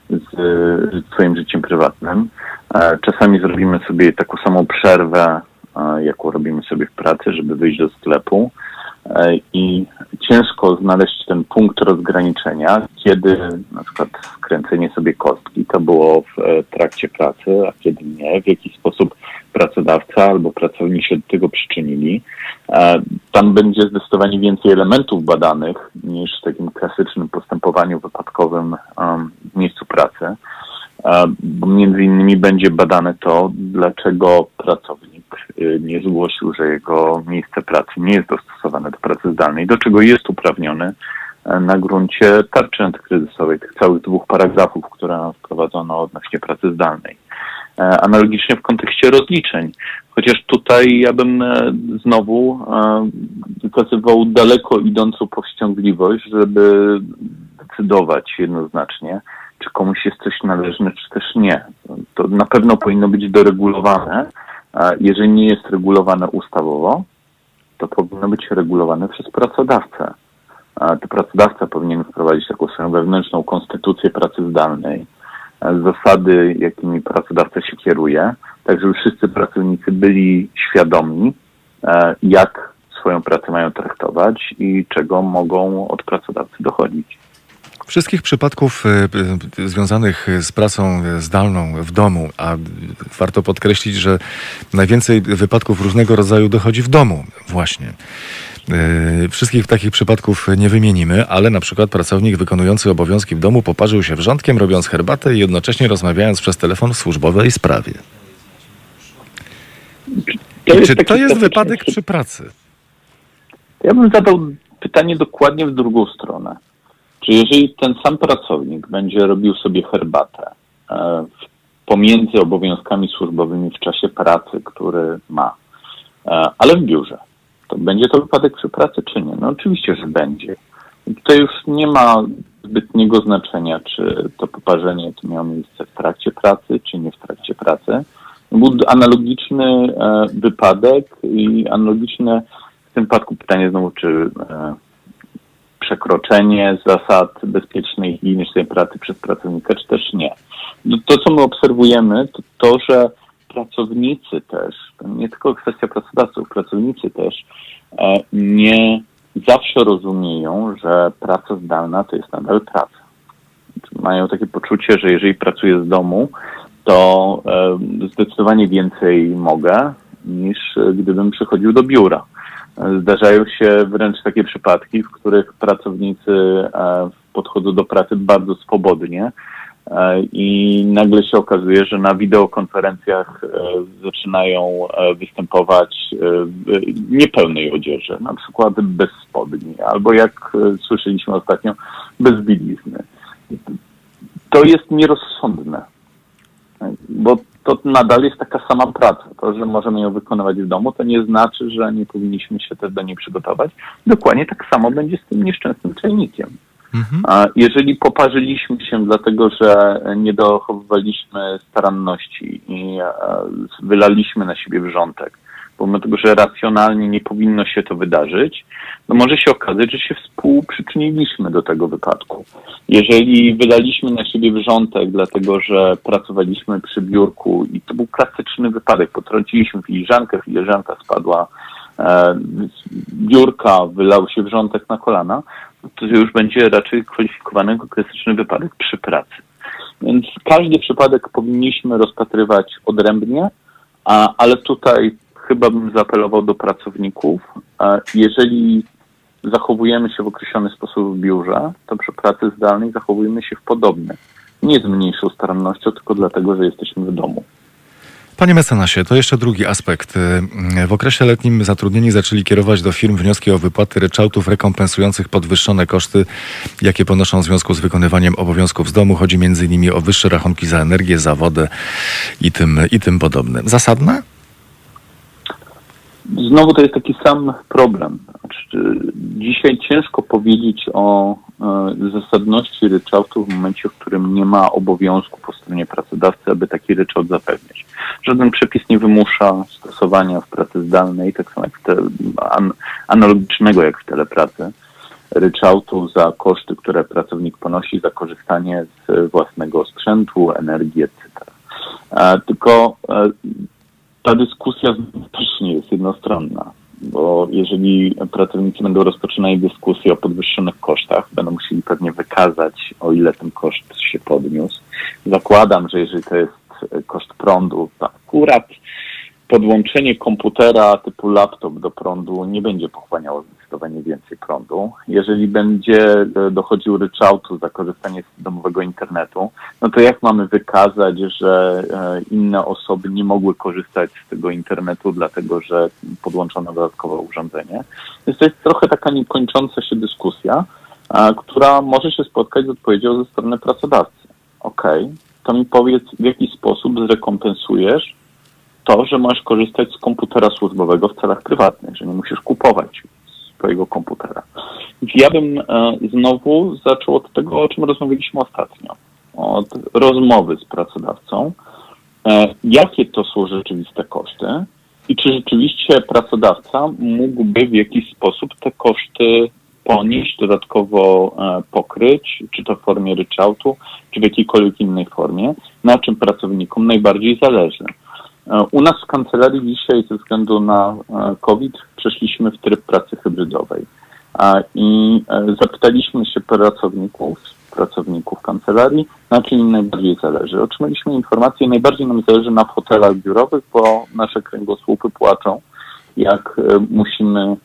z swoim życiem prywatnym. E, czasami zrobimy sobie taką samą przerwę, e, jaką robimy sobie w pracy, żeby wyjść do sklepu e, i ciężko znaleźć ten punkt rozgraniczenia, kiedy na przykład skręcenie sobie kostki to było w trakcie pracy, a kiedy nie, w jaki sposób pracodawca albo pracownik się do tego przyczynili. Tam będzie zdecydowanie więcej elementów badanych niż w takim klasycznym postępowaniu wypadkowym w miejscu pracy bo między innymi będzie badane to, dlaczego pracownik y, nie zgłosił, że jego miejsce pracy nie jest dostosowane do pracy zdalnej, do czego jest uprawniony na gruncie tarczy antykryzysowej, tych całych dwóch paragrafów, które wprowadzono odnośnie pracy zdalnej. E, analogicznie w kontekście rozliczeń. Chociaż tutaj ja bym e, znowu e, wykazywał daleko idącą powściągliwość, żeby decydować jednoznacznie, czy komuś jest coś należne, czy też nie. To na pewno powinno być doregulowane. Jeżeli nie jest regulowane ustawowo, to powinno być regulowane przez pracodawcę. To pracodawca powinien wprowadzić taką swoją wewnętrzną konstytucję pracy zdalnej, zasady, jakimi pracodawca się kieruje, tak żeby wszyscy pracownicy byli świadomi, e, jak swoją pracę mają traktować i czego mogą od pracodawcy dochodzić. Wszystkich przypadków y, y, związanych z pracą zdalną w domu, a warto podkreślić, że najwięcej wypadków różnego rodzaju dochodzi w domu właśnie. Y, wszystkich takich przypadków nie wymienimy, ale na przykład pracownik wykonujący obowiązki w domu poparzył się wrzątkiem, robiąc herbatę i jednocześnie rozmawiając przez telefon w służbowej sprawie. To czy to jest wypadek przy pracy? Ja bym zadał pytanie dokładnie w drugą stronę. Czy jeżeli ten sam pracownik będzie robił sobie herbatę e, pomiędzy obowiązkami służbowymi w czasie pracy, który ma, e, ale w biurze, to będzie to wypadek przy pracy, czy nie? No oczywiście, że będzie. Tutaj już nie ma zbytniego znaczenia, czy to poparzenie to miało miejsce w trakcie pracy, czy nie w trakcie pracy. Był analogiczny e, wypadek i analogiczne w tym wypadku pytanie znowu, czy e, przekroczenie zasad bezpiecznej i higienicznej pracy przez pracownika, czy też nie. No to, co my obserwujemy, to to, że pracownicy też, nie tylko kwestia pracodawców, pracownicy też e, nie zawsze rozumieją, że praca zdalna to jest nadal praca. Mają takie poczucie, że jeżeli pracuję z domu, to e, zdecydowanie więcej mogę niż gdybym przychodził do biura. Zdarzają się wręcz takie przypadki, w których pracownicy e, podchodzą do pracy bardzo swobodnie i nagle się okazuje, że na wideokonferencjach e, zaczynają występować w niepełnej odzieży, na przykład bez spodni, albo jak słyszeliśmy ostatnio, bez bielizny. To jest nierozsądne, bo to nadal jest taka sama praca. To, że możemy ją wykonywać w domu, to nie znaczy, że nie powinniśmy się też do niej przygotować. Dokładnie tak samo będzie z tym nieszczęsnym czajnikiem. Mhm. A jeżeli poparzyliśmy się dlatego, że nie dochowywaliśmy staranności i e, wylaliśmy na siebie wrzątek, pomimo tego, że racjonalnie nie powinno się to wydarzyć, no może się okazać, że się współprzyczyniliśmy do tego wypadku. Jeżeli wydaliśmy na siebie wrzątek, dlatego że pracowaliśmy przy biurku i to był klasyczny wypadek, potrąciliśmy filiżankę, filiżanka spadła e, z biurka, wylał się wrzątek na kolana, to już będzie raczej kwalifikowany klasyczny wypadek przy pracy. Więc każdy przypadek powinniśmy rozpatrywać odrębnie, a, ale tutaj chyba bym zaapelował do pracowników. Jeżeli zachowujemy się w określony sposób w biurze, to przy pracy zdalnej zachowujemy się w podobny. Nie z mniejszą starannością, tylko dlatego, że jesteśmy w domu. Panie mecenasie, to jeszcze drugi aspekt. W okresie letnim zatrudnieni zaczęli kierować do firm wnioski o wypłaty ryczałtów rekompensujących podwyższone koszty, jakie ponoszą w związku z wykonywaniem obowiązków z domu. Chodzi m.in. o wyższe rachunki za energię, za wodę i tym, i tym podobne. Zasadne? Znowu to jest taki sam problem. Znaczy, dzisiaj ciężko powiedzieć o e, zasadności ryczałtu w momencie, w którym nie ma obowiązku po stronie pracodawcy, aby taki ryczałt zapewniać. Żaden przepis nie wymusza stosowania w pracy zdalnej, tak samo jak w te, an, analogicznego jak w telepracy, ryczałtu za koszty, które pracownik ponosi za korzystanie z własnego sprzętu, energii, etc. E, tylko e, ta dyskusja też nie jest jednostronna, bo jeżeli pracownicy będą rozpoczynali dyskusję o podwyższonych kosztach, będą musieli pewnie wykazać, o ile ten koszt się podniósł. Zakładam, że jeżeli to jest koszt prądu, to akurat podłączenie komputera typu laptop do prądu nie będzie pochłaniało zdecydowanie więcej prądu. Jeżeli będzie e, dochodził ryczałtu za korzystanie z domowego internetu, no to jak mamy wykazać, że e, inne osoby nie mogły korzystać z tego internetu, dlatego że podłączono dodatkowe urządzenie? Więc to jest trochę taka niekończąca się dyskusja, która może się spotkać z odpowiedzią ze strony pracodawcy. Okej, to mi powiedz, w jaki sposób zrekompensujesz to, że możesz korzystać z komputera służbowego w celach prywatnych, że nie musisz kupować swojego komputera. Ja bym e, znowu zaczął od tego, o czym rozmawialiśmy ostatnio. Od rozmowy z pracodawcą, e, jakie to są rzeczywiste koszty i czy rzeczywiście pracodawca mógłby w jakiś sposób te koszty ponieść, dodatkowo e, pokryć, czy to w formie ryczałtu, czy w jakiejkolwiek innej formie, na czym pracownikom najbardziej zależy. E, U nas w kancelarii dzisiaj ze względu na e, COVID przeszliśmy w tryb pracy hybrydowej i e, zapytaliśmy się pracowników, pracowników kancelarii, na czym najbardziej zależy. Otrzymaliśmy informację, najbardziej nam zależy na fotelach biurowych, bo nasze kręgosłupy płaczą, jak musimy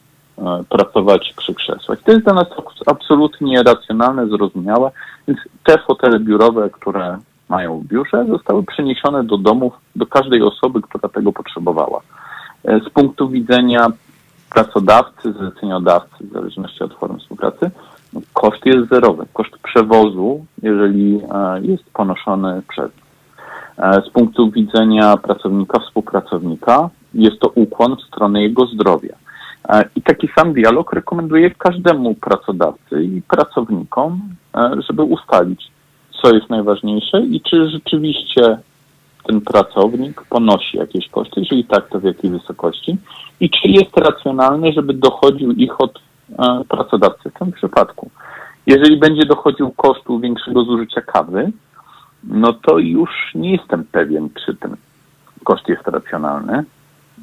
pracować przy krzesłach. To jest dla nas abs- absolutnie racjonalne, zrozumiałe, więc te fotele biurowe, które mają biurze, zostały przeniesione do domów, do każdej osoby, która tego potrzebowała. E, Z punktu widzenia pracodawcy, zleceniodawcy, w zależności od formy współpracy, no, koszt jest zerowy. Koszt przewozu, jeżeli e, jest ponoszony przez e, z punktu widzenia pracownika, współpracownika, jest to ukłon w stronę jego zdrowia. I taki sam dialog rekomenduję każdemu pracodawcy i pracownikom, żeby ustalić, co jest najważniejsze i czy rzeczywiście ten pracownik ponosi jakieś koszty, jeżeli tak, to w jakiej wysokości i czy jest racjonalne, żeby dochodził ich od e, pracodawcy w tym przypadku. Jeżeli będzie dochodził kosztu większego zużycia kawy, no to już nie jestem pewien, czy ten koszt jest racjonalny,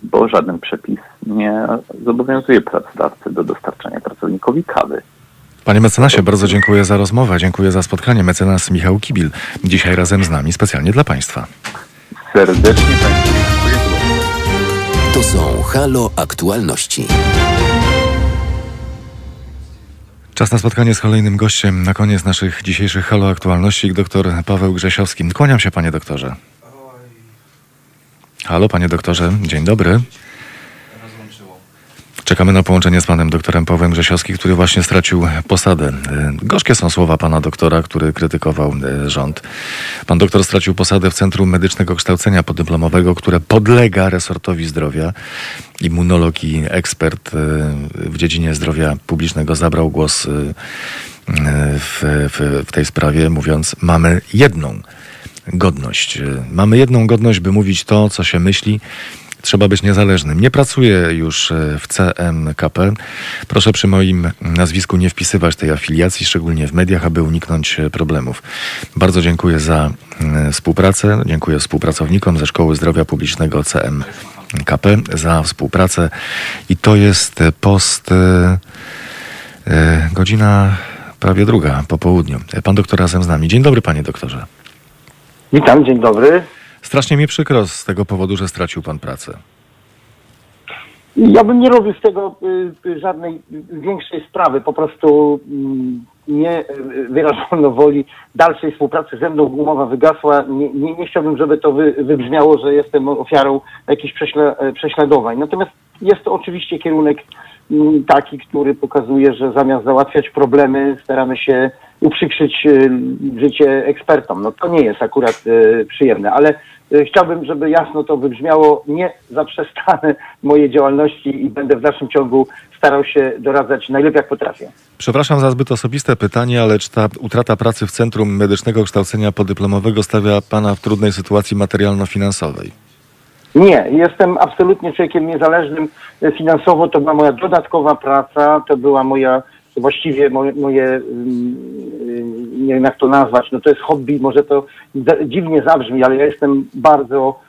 bo żaden przepis nie zobowiązuje pracodawcy do dostarczania pracownikowi kawy. Panie mecenasie, bardzo dziękuję za rozmowę, dziękuję za spotkanie. Mecenas Michał Kibil, dzisiaj razem z nami, specjalnie dla Państwa. Serdecznie Państwu dziękuję. To są Halo Aktualności. Czas na spotkanie z kolejnym gościem na koniec naszych dzisiejszych Halo Aktualności, dr Paweł Grzesiowski. Kłaniam się, panie doktorze. Halo, panie doktorze, dzień dobry. Czekamy na połączenie z panem doktorem Pawłem Grzesiowskim, który właśnie stracił posadę. E, Gorzkie są słowa pana doktora, który krytykował e, rząd. Pan doktor stracił posadę w Centrum Medycznego Kształcenia Podyplomowego, które podlega resortowi zdrowia. Immunolog i ekspert e, w dziedzinie zdrowia publicznego zabrał głos w, w, w tej sprawie, mówiąc: Mamy jedną godność. Mamy jedną godność, by mówić to, co się myśli. Trzeba być niezależnym. Nie pracuję już e, w CMKP. Proszę przy moim nazwisku nie wpisywać tej afiliacji, szczególnie w mediach, aby uniknąć e, problemów. Bardzo dziękuję za e, współpracę. Dziękuję współpracownikom ze Szkoły Zdrowia Publicznego CMKP za współpracę. I to jest post godzina prawie druga po południu. Pan doktor razem z nami. Dzień dobry, panie doktorze. Witam, dzień dobry. Strasznie mi przykro z tego powodu, że stracił pan pracę. Ja bym nie robił z tego y, y, żadnej większej sprawy. Po prostu mm, nie y, wyrażono woli dalszej współpracy ze mną. Umowa wygasła. Nie, nie, nie chciałbym, żeby to wy, wybrzmiało, że jestem ofiarą jakichś prześle, e, prześladowań. Natomiast jest to oczywiście kierunek mm, taki, który pokazuje, że zamiast załatwiać problemy, staramy się uprzykrzyć życie ekspertom. No to nie jest akurat przyjemne, ale chciałbym, żeby jasno to wybrzmiało. Nie zaprzestanę mojej działalności i będę w dalszym ciągu starał się doradzać najlepiej jak potrafię. Przepraszam za zbyt osobiste pytanie, ale czy ta utrata pracy w Centrum Medycznego Kształcenia Podyplomowego stawia pana w trudnej sytuacji materialno-finansowej? Nie, jestem absolutnie człowiekiem niezależnym e, finansowo. To była moja dodatkowa praca, to była moja właściwie moje, moje nie wiem jak to nazwać, no to jest hobby, może to dziwnie zabrzmi, ale ja jestem bardzo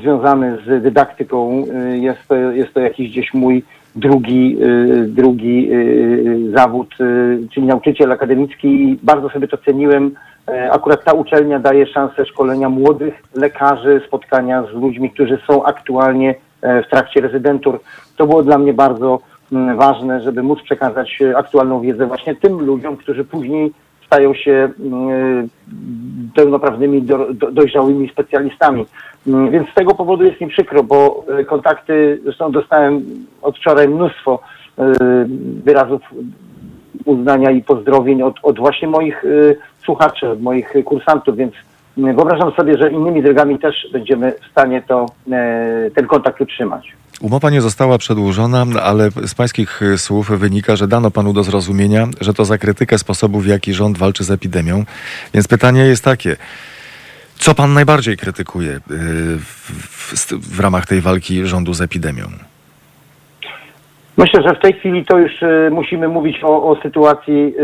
związany z dydaktyką. Y, Jest to, jest to jakiś gdzieś mój drugi, y, drugi y, zawód, czyli nauczyciel akademicki i bardzo sobie to ceniłem. E, Akurat ta uczelnia daje szansę szkolenia młodych lekarzy, spotkania z ludźmi, którzy są aktualnie e, w trakcie rezydentur. To było dla mnie bardzo ważne, żeby móc przekazać e, aktualną wiedzę właśnie tym ludziom, którzy później stają się mm, pełnoprawnymi, do, do, dojrzałymi specjalistami. Mm, Więc z tego powodu jest mi przykro, bo e, kontakty, zresztą dostałem od wczoraj mnóstwo e, wyrazów uznania i pozdrowień od, od właśnie moich słuchaczy, od moich kursantów, więc wyobrażam sobie, że innymi drogami też będziemy w stanie to, ten kontakt utrzymać. Umowa nie została przedłużona, ale z pańskich y, słów wynika, że dano panu do zrozumienia, że to za krytykę sposobu, w jaki rząd walczy z epidemią. Więc pytanie jest takie. Co pan najbardziej krytykuje y, w, w, w ramach tej walki rządu z epidemią? Myślę, że w tej chwili to już y, musimy mówić o, o sytuacji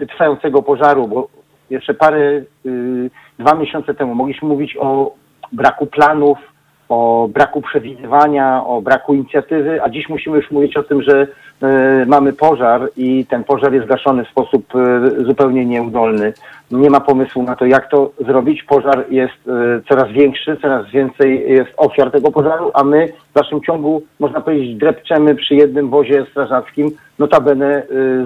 y, trwającego pożaru, bo jeszcze parę, y, dwa miesiące temu mogliśmy mówić o braku planów, o braku przewidywania, o braku inicjatywy, a dziś musimy już mówić o tym, że y, mamy pożar i ten pożar jest gaszony w sposób y, zupełnie nieudolny. Nie ma pomysłu na to, jak to zrobić. Pożar jest y, coraz większy, coraz więcej jest ofiar tego pożaru, a my w dalszym ciągu, można powiedzieć, drepczemy przy jednym wozie strażackim, notabene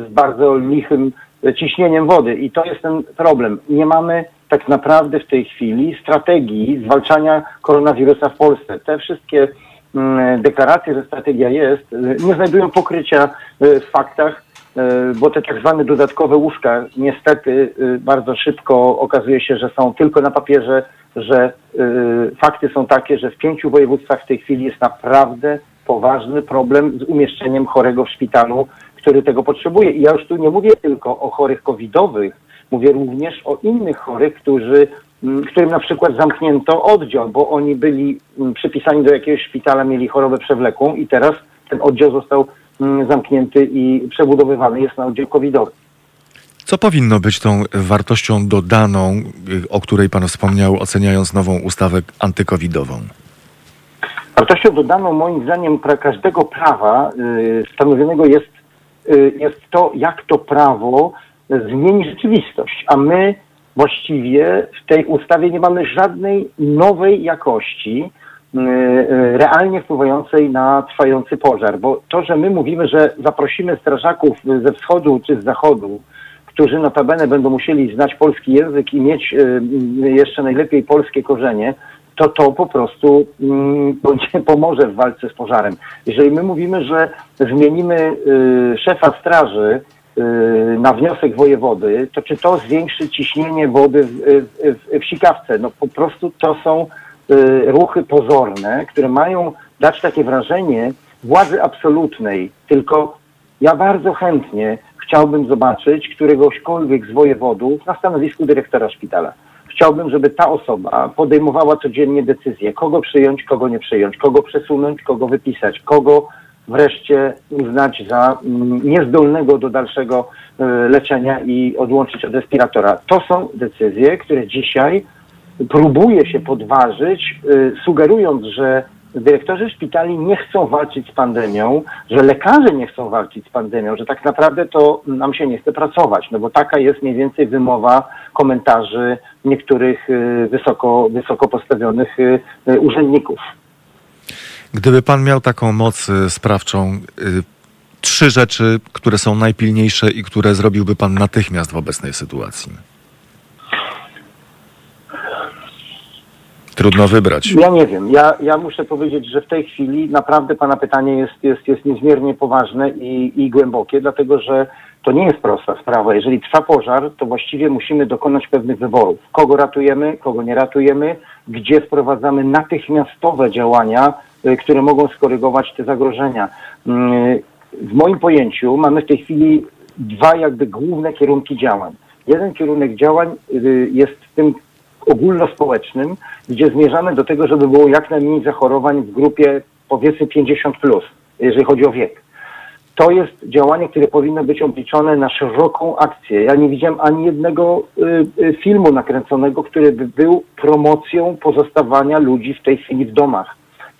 z bardzo lichym ciśnieniem wody. I to jest ten problem. Nie mamy tak naprawdę w tej chwili strategii zwalczania koronawirusa w Polsce. Te wszystkie mm, deklaracje, że strategia jest, nie znajdują pokrycia w faktach, bo te tak zwane dodatkowe łóżka niestety bardzo szybko okazuje się, że są tylko na papierze, że fakty są takie, że w pięciu województwach w tej chwili jest naprawdę poważny problem z umieszczeniem chorego w szpitalu, który tego potrzebuje. I ja już tu nie mówię tylko o chorych covidowych, mówię również o innych chorych, którzy, którym na przykład zamknięto oddział, bo oni byli przypisani do jakiegoś szpitala, mieli chorobę przewlekłą i teraz ten oddział został zamknięty i przebudowywany jest na oddział covidowy. Co powinno być tą wartością dodaną, o której Pan wspomniał, oceniając nową ustawę antykowidową? Wartością dodaną moim zdaniem pra każdego prawa y, stanowionego jest, y, jest to, jak to prawo zmieni rzeczywistość, a my właściwie w tej ustawie nie mamy żadnej nowej jakości y, y, realnie wpływającej na trwający pożar, bo to, że my mówimy, że zaprosimy strażaków ze wschodu czy z zachodu, którzy notabene będą musieli znać polski język i mieć y, jeszcze najlepiej polskie korzenie, to to po prostu pomoże w walce z pożarem. Jeżeli my mówimy, że zmienimy szefa straży na wniosek wojewody, to czy to zwiększy ciśnienie wody w, w, w sikawce? No po prostu to są y, ruchy pozorne, które mają dać takie wrażenie władzy absolutnej. Tylko ja bardzo chętnie chciałbym zobaczyć któregośkolwiek z wojewodów na stanowisku dyrektora szpitala. Chciałbym, żeby ta osoba podejmowała codziennie decyzje, kogo przyjąć, kogo nie przyjąć, kogo przesunąć, kogo wypisać, kogo wreszcie uznać za mm, niezdolnego do dalszego e, leczenia i odłączyć od respiratora. To są decyzje, które dzisiaj próbuje się podważyć, e, sugerując, że dyrektorzy szpitali nie chcą walczyć z pandemią, że lekarze nie chcą walczyć z pandemią, że tak naprawdę to nam się nie chce pracować, no bo taka jest mniej więcej wymowa komentarzy niektórych e, wysoko, wysoko postawionych urzędników. Gdyby pan miał taką moc y, sprawczą, y, trzy rzeczy, które są najpilniejsze i które zrobiłby pan natychmiast w obecnej sytuacji? Trudno wybrać. Ja nie wiem. Ja, ja muszę powiedzieć, że w tej chwili naprawdę Pana pytanie jest, jest, jest niezmiernie poważne i, i głębokie, dlatego że to nie jest prosta sprawa. Jeżeli trwa pożar, to właściwie musimy dokonać pewnych wyborów. Kogo ratujemy, kogo nie ratujemy, gdzie wprowadzamy natychmiastowe działania, które mogą skorygować te zagrożenia. Mm, w moim pojęciu mamy w tej chwili dwa jakby główne kierunki działań. Jeden kierunek działań y, jest tym ogólnospołecznym, gdzie zmierzamy do tego, żeby było jak najmniej zachorowań w grupie powiedzmy 50 plus, jeżeli chodzi o wiek. To jest działanie, które powinno być obliczone na szeroką akcję. Ja nie widziałem ani jednego y, y, filmu nakręconego, który by był promocją pozostawania ludzi w tej chwili w domach.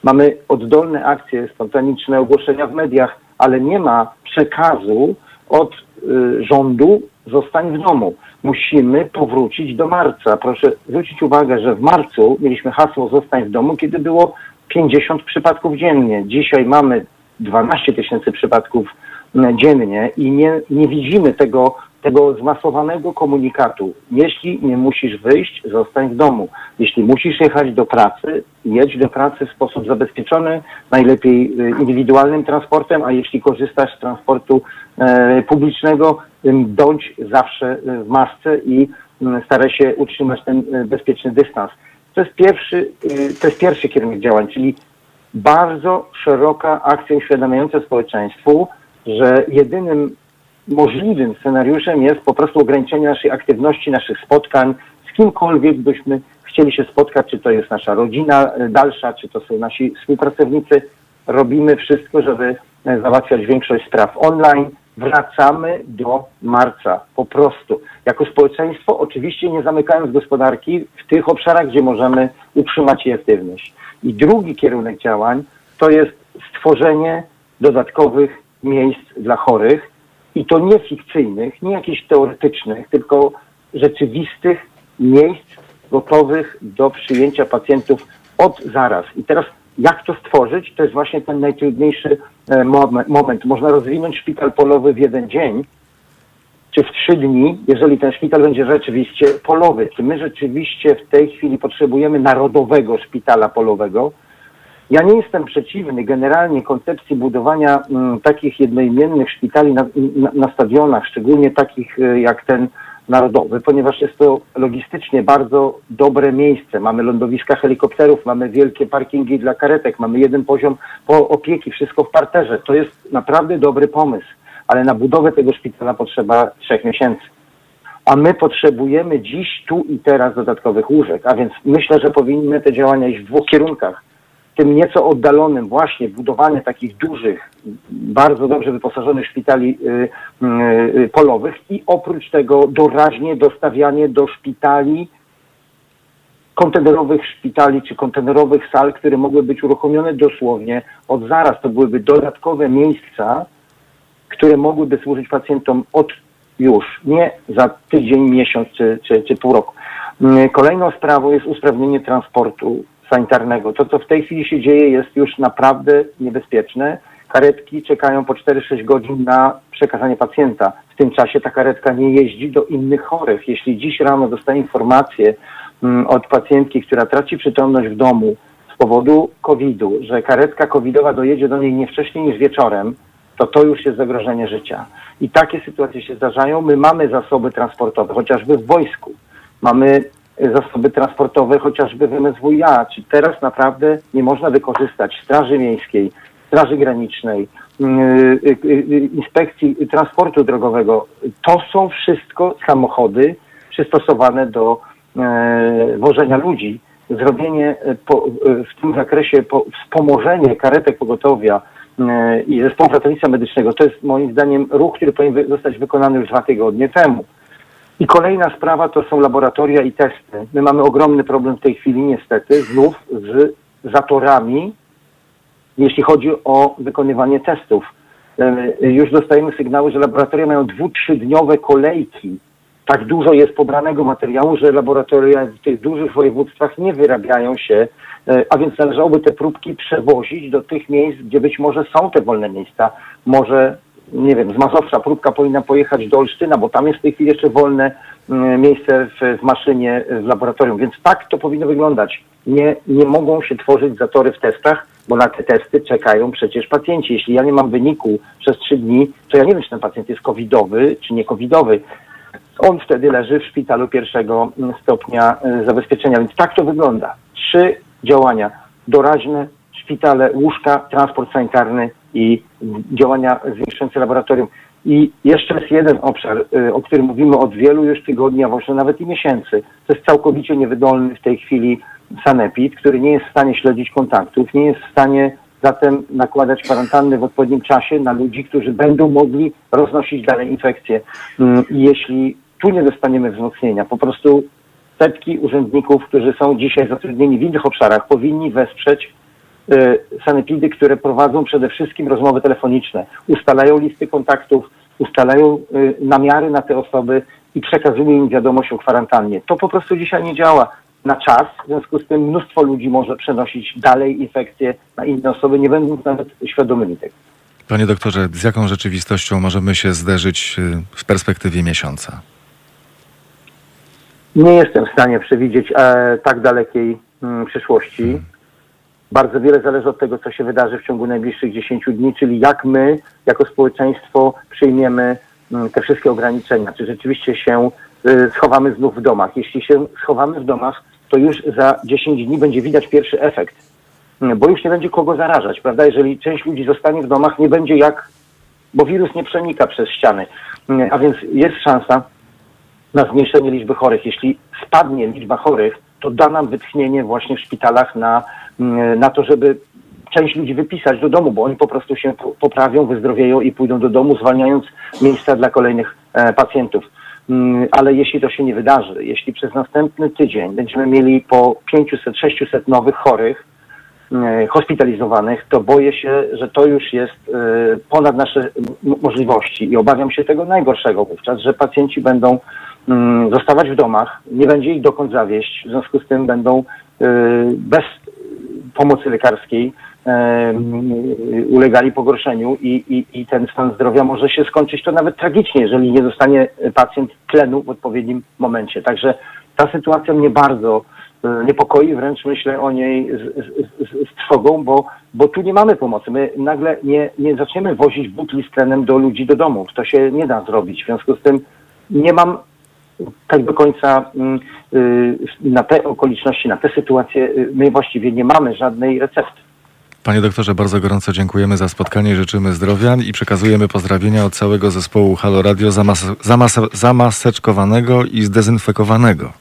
Mamy oddolne akcje, spontaniczne ogłoszenia w mediach, ale nie ma przekazu od y, rządu zostań w domu. Musimy powrócić do marca. Proszę zwrócić uwagę, że w marcu mieliśmy hasło zostań w domu, kiedy było 50 przypadków dziennie. Dzisiaj mamy 12 tysięcy przypadków dziennie i nie, nie widzimy tego, tego zmasowanego komunikatu. Jeśli nie musisz wyjść, zostań w domu. Jeśli musisz jechać do pracy, jedź do pracy w sposób zabezpieczony, najlepiej y, indywidualnym transportem, a jeśli korzystasz z transportu e, publicznego, bądź zawsze y, w masce i staraj się utrzymać ten y, bezpieczny dystans. To jest pierwszy, to jest pierwszy kierunek działań, czyli bardzo szeroka akcja uświadamiająca społeczeństwu, że jedynym możliwym scenariuszem jest po prostu ograniczenie naszej aktywności, naszych spotkań z kimkolwiek byśmy chcieli się spotkać, czy to jest nasza rodzina e, dalsza, czy to są nasi współpracownicy. Robimy wszystko, żeby e, załatwiać większość spraw online. Wracamy do marca, po prostu. Jako społeczeństwo, oczywiście nie zamykając gospodarki w tych obszarach, gdzie możemy utrzymać jej aktywność. I drugi kierunek działań to jest stworzenie dodatkowych miejsc dla chorych i to nie fikcyjnych, nie jakichś teoretycznych, tylko rzeczywistych miejsc gotowych do przyjęcia pacjentów od zaraz. I teraz jak to stworzyć? To jest właśnie ten najtrudniejszy e, moment. moment. Można rozwinąć szpital polowy w jeden dzień, czy w trzy dni, jeżeli ten szpital będzie rzeczywiście polowy. Czy my rzeczywiście w tej chwili potrzebujemy narodowego szpitala polowego? Ja nie jestem przeciwny generalnie koncepcji budowania mm, takich jednoimiennych szpitali na, na, na stadionach, szczególnie takich y, jak ten narodowy, ponieważ jest to logistycznie bardzo dobre miejsce. Mamy lądowiska helikopterów, mamy wielkie parkingi dla karetek, mamy jeden poziom po opieki, wszystko w parterze. To jest naprawdę dobry pomysł, ale na budowę tego szpitala potrzeba trzech miesięcy. A my potrzebujemy dziś, tu i teraz dodatkowych łóżek, a więc myślę, że powinny te działania iść w dwóch kierunkach tym nieco oddalonym właśnie budowanie takich dużych, bardzo dobrze wyposażonych szpitali y, y, y, polowych i oprócz tego doraźnie dostawianie do szpitali kontenerowych szpitali czy kontenerowych sal, które mogły być uruchomione dosłownie od zaraz. To byłyby dodatkowe miejsca, które mogłyby służyć pacjentom od już, nie za tydzień, miesiąc czy, czy, czy pół roku. Kolejną sprawą jest usprawnienie transportu sanitarnego. To, co w tej chwili się dzieje, jest już naprawdę niebezpieczne. Karetki czekają po 4-6 godzin na przekazanie pacjenta. W tym czasie ta karetka nie jeździ do innych chorych. Jeśli dziś rano dostaję informację mm, od pacjentki, która traci przytomność w domu z powodu COVID-u, że karetka covidowa dojedzie do niej nie wcześniej niż wieczorem, to to już jest zagrożenie życia. I takie sytuacje się zdarzają. My mamy zasoby transportowe, chociażby w wojsku. Mamy zasoby transportowe, chociażby w MSWiA. Czy teraz naprawdę nie można wykorzystać Straży Miejskiej, Straży Granicznej, yy, yy, yy, Inspekcji Transportu Drogowego? To są wszystko samochody przystosowane do e, wożenia ludzi. Zrobienie e, po, w tym zakresie po, wspomożenie karetek pogotowia e, i zespołu ratownictwa medycznego to jest moim zdaniem ruch, który powinien zostać wykonany już dwa tygodnie temu. I kolejna sprawa to są laboratoria i testy. My mamy ogromny problem w tej chwili niestety znów z zatorami, jeśli chodzi o wykonywanie testów. Już dostajemy sygnały, że laboratoria mają dwu, trzydniowe kolejki. Tak dużo jest pobranego materiału, że laboratoria w tych dużych województwach nie wyrabiają się, e, a więc należałoby te próbki przewozić do tych miejsc, gdzie być może są te wolne miejsca. Może nie wiem, z Mazowsza próbka powinna pojechać do Olsztyna, bo tam jest w tej chwili jeszcze wolne mm, miejsce w, w maszynie, w laboratorium. Więc tak to powinno wyglądać. Nie, nie mogą się tworzyć zatory w testach, bo na te testy czekają przecież pacjenci. Jeśli ja nie mam wyniku przez trzy dni, to ja nie wiem, czy ten pacjent jest covidowy, czy nie covidowy. On wtedy leży w szpitalu pierwszego mm, stopnia y, zabezpieczenia. Więc tak to wygląda. Trzy działania. Doraźne, szpitale, łóżka, transport sanitarny i działania zwiększające laboratorium. I jeszcze jest jeden obszar, y, o którym mówimy od wielu już tygodni, a może nawet i miesięcy. To jest całkowicie niewydolny w tej chwili sanepid, który nie jest w stanie śledzić kontaktów, nie jest w stanie zatem nakładać kwarantanny w odpowiednim czasie na ludzi, którzy będą mogli roznosić dalej infekcje. Mm, I jeśli tu nie dostaniemy wzmocnienia, po prostu setki urzędników, którzy są dzisiaj zatrudnieni w innych obszarach, powinni wesprzeć sanepidy, które prowadzą przede wszystkim rozmowy telefoniczne, ustalają listy kontaktów, ustalają y, namiary na te osoby i przekazują im wiadomość o kwarantannie. To po prostu dzisiaj nie działa na czas, w związku z tym mnóstwo ludzi może przenosić dalej infekcje na inne osoby, nie będąc nawet świadomymi tego. Panie doktorze, z jaką rzeczywistością możemy się zderzyć y, w perspektywie miesiąca? Nie jestem w stanie przewidzieć e, tak dalekiej mm, przyszłości. Bardzo wiele zależy od tego, co się wydarzy w ciągu najbliższych 10 dni, czyli jak my, jako społeczeństwo, przyjmiemy mm, te wszystkie ograniczenia. Czy rzeczywiście się y, schowamy znów w domach? Jeśli się schowamy w domach, to już za 10 dni będzie widać pierwszy efekt, Mm, bo już nie będzie kogo zarażać, prawda? Jeżeli część ludzi zostanie w domach, nie będzie jak, bo wirus nie przenika przez ściany. Mm, A więc jest szansa na zmniejszenie liczby chorych. Jeśli spadnie liczba chorych, to da nam wytchnienie właśnie w szpitalach na, na to, żeby część ludzi wypisać do domu, bo oni po prostu się po- poprawią, wyzdrowieją i pójdą do domu, zwalniając miejsca dla kolejnych e, pacjentów. Mm, Ale jeśli to się nie wydarzy, jeśli przez następny tydzień będziemy mieli po 500-600 nowych chorych, e, hospitalizowanych, to boję się, że to już jest e, ponad nasze możliwości i obawiam się tego najgorszego wówczas, że pacjenci będą mm, zostawać w domach, nie będzie ich dokąd zawieść, w związku z tym będą e, bez pomocy lekarskiej ulegali pogorszeniu i, i, i ten stan zdrowia może się skończyć to nawet tragicznie, jeżeli nie dostanie pacjent tlenu w odpowiednim momencie. Także ta sytuacja mnie bardzo e, niepokoi, wręcz myślę o niej z, z, z, z trwogą, bo, bo tu nie mamy pomocy. My nagle nie, nie zaczniemy wozić butli z tlenem do ludzi do domów. To się nie da zrobić. W związku z tym nie mam tak do końca mm, y, na te okoliczności, na te sytuacje y, my właściwie nie mamy żadnej recepty. Panie doktorze, bardzo gorąco dziękujemy za spotkanie, życzymy zdrowia i przekazujemy pozdrowienia od całego zespołu Halo Radio zamas- zamas- zamaseczkowanego i zdezynfekowanego.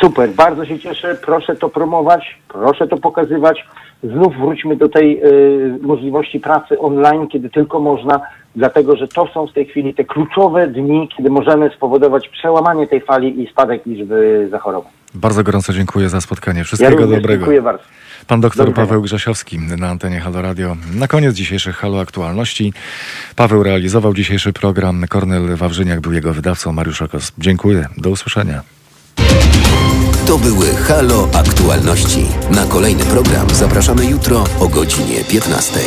Super, bardzo się cieszę. Proszę to promować, proszę to pokazywać. Znów wróćmy do tej y, możliwości pracy online, kiedy tylko można, dlatego że to są w tej chwili te kluczowe dni, kiedy możemy spowodować przełamanie tej fali i spadek liczby zachorowań. Bardzo gorąco dziękuję za spotkanie. Ja Wszystkiego również dobrego. dziękuję bardzo. Pan Do doktor. Paweł Grzesiowski na antenie Halo Radio. Na koniec dzisiejszych Halo Aktualności. Paweł realizował dzisiejszy program. Kornel Wawrzyniak był jego wydawcą. Mariusz Okos. Dziękuję. Do usłyszenia. To były Halo Aktualności. Na kolejny program zapraszamy jutro o godzinie 15.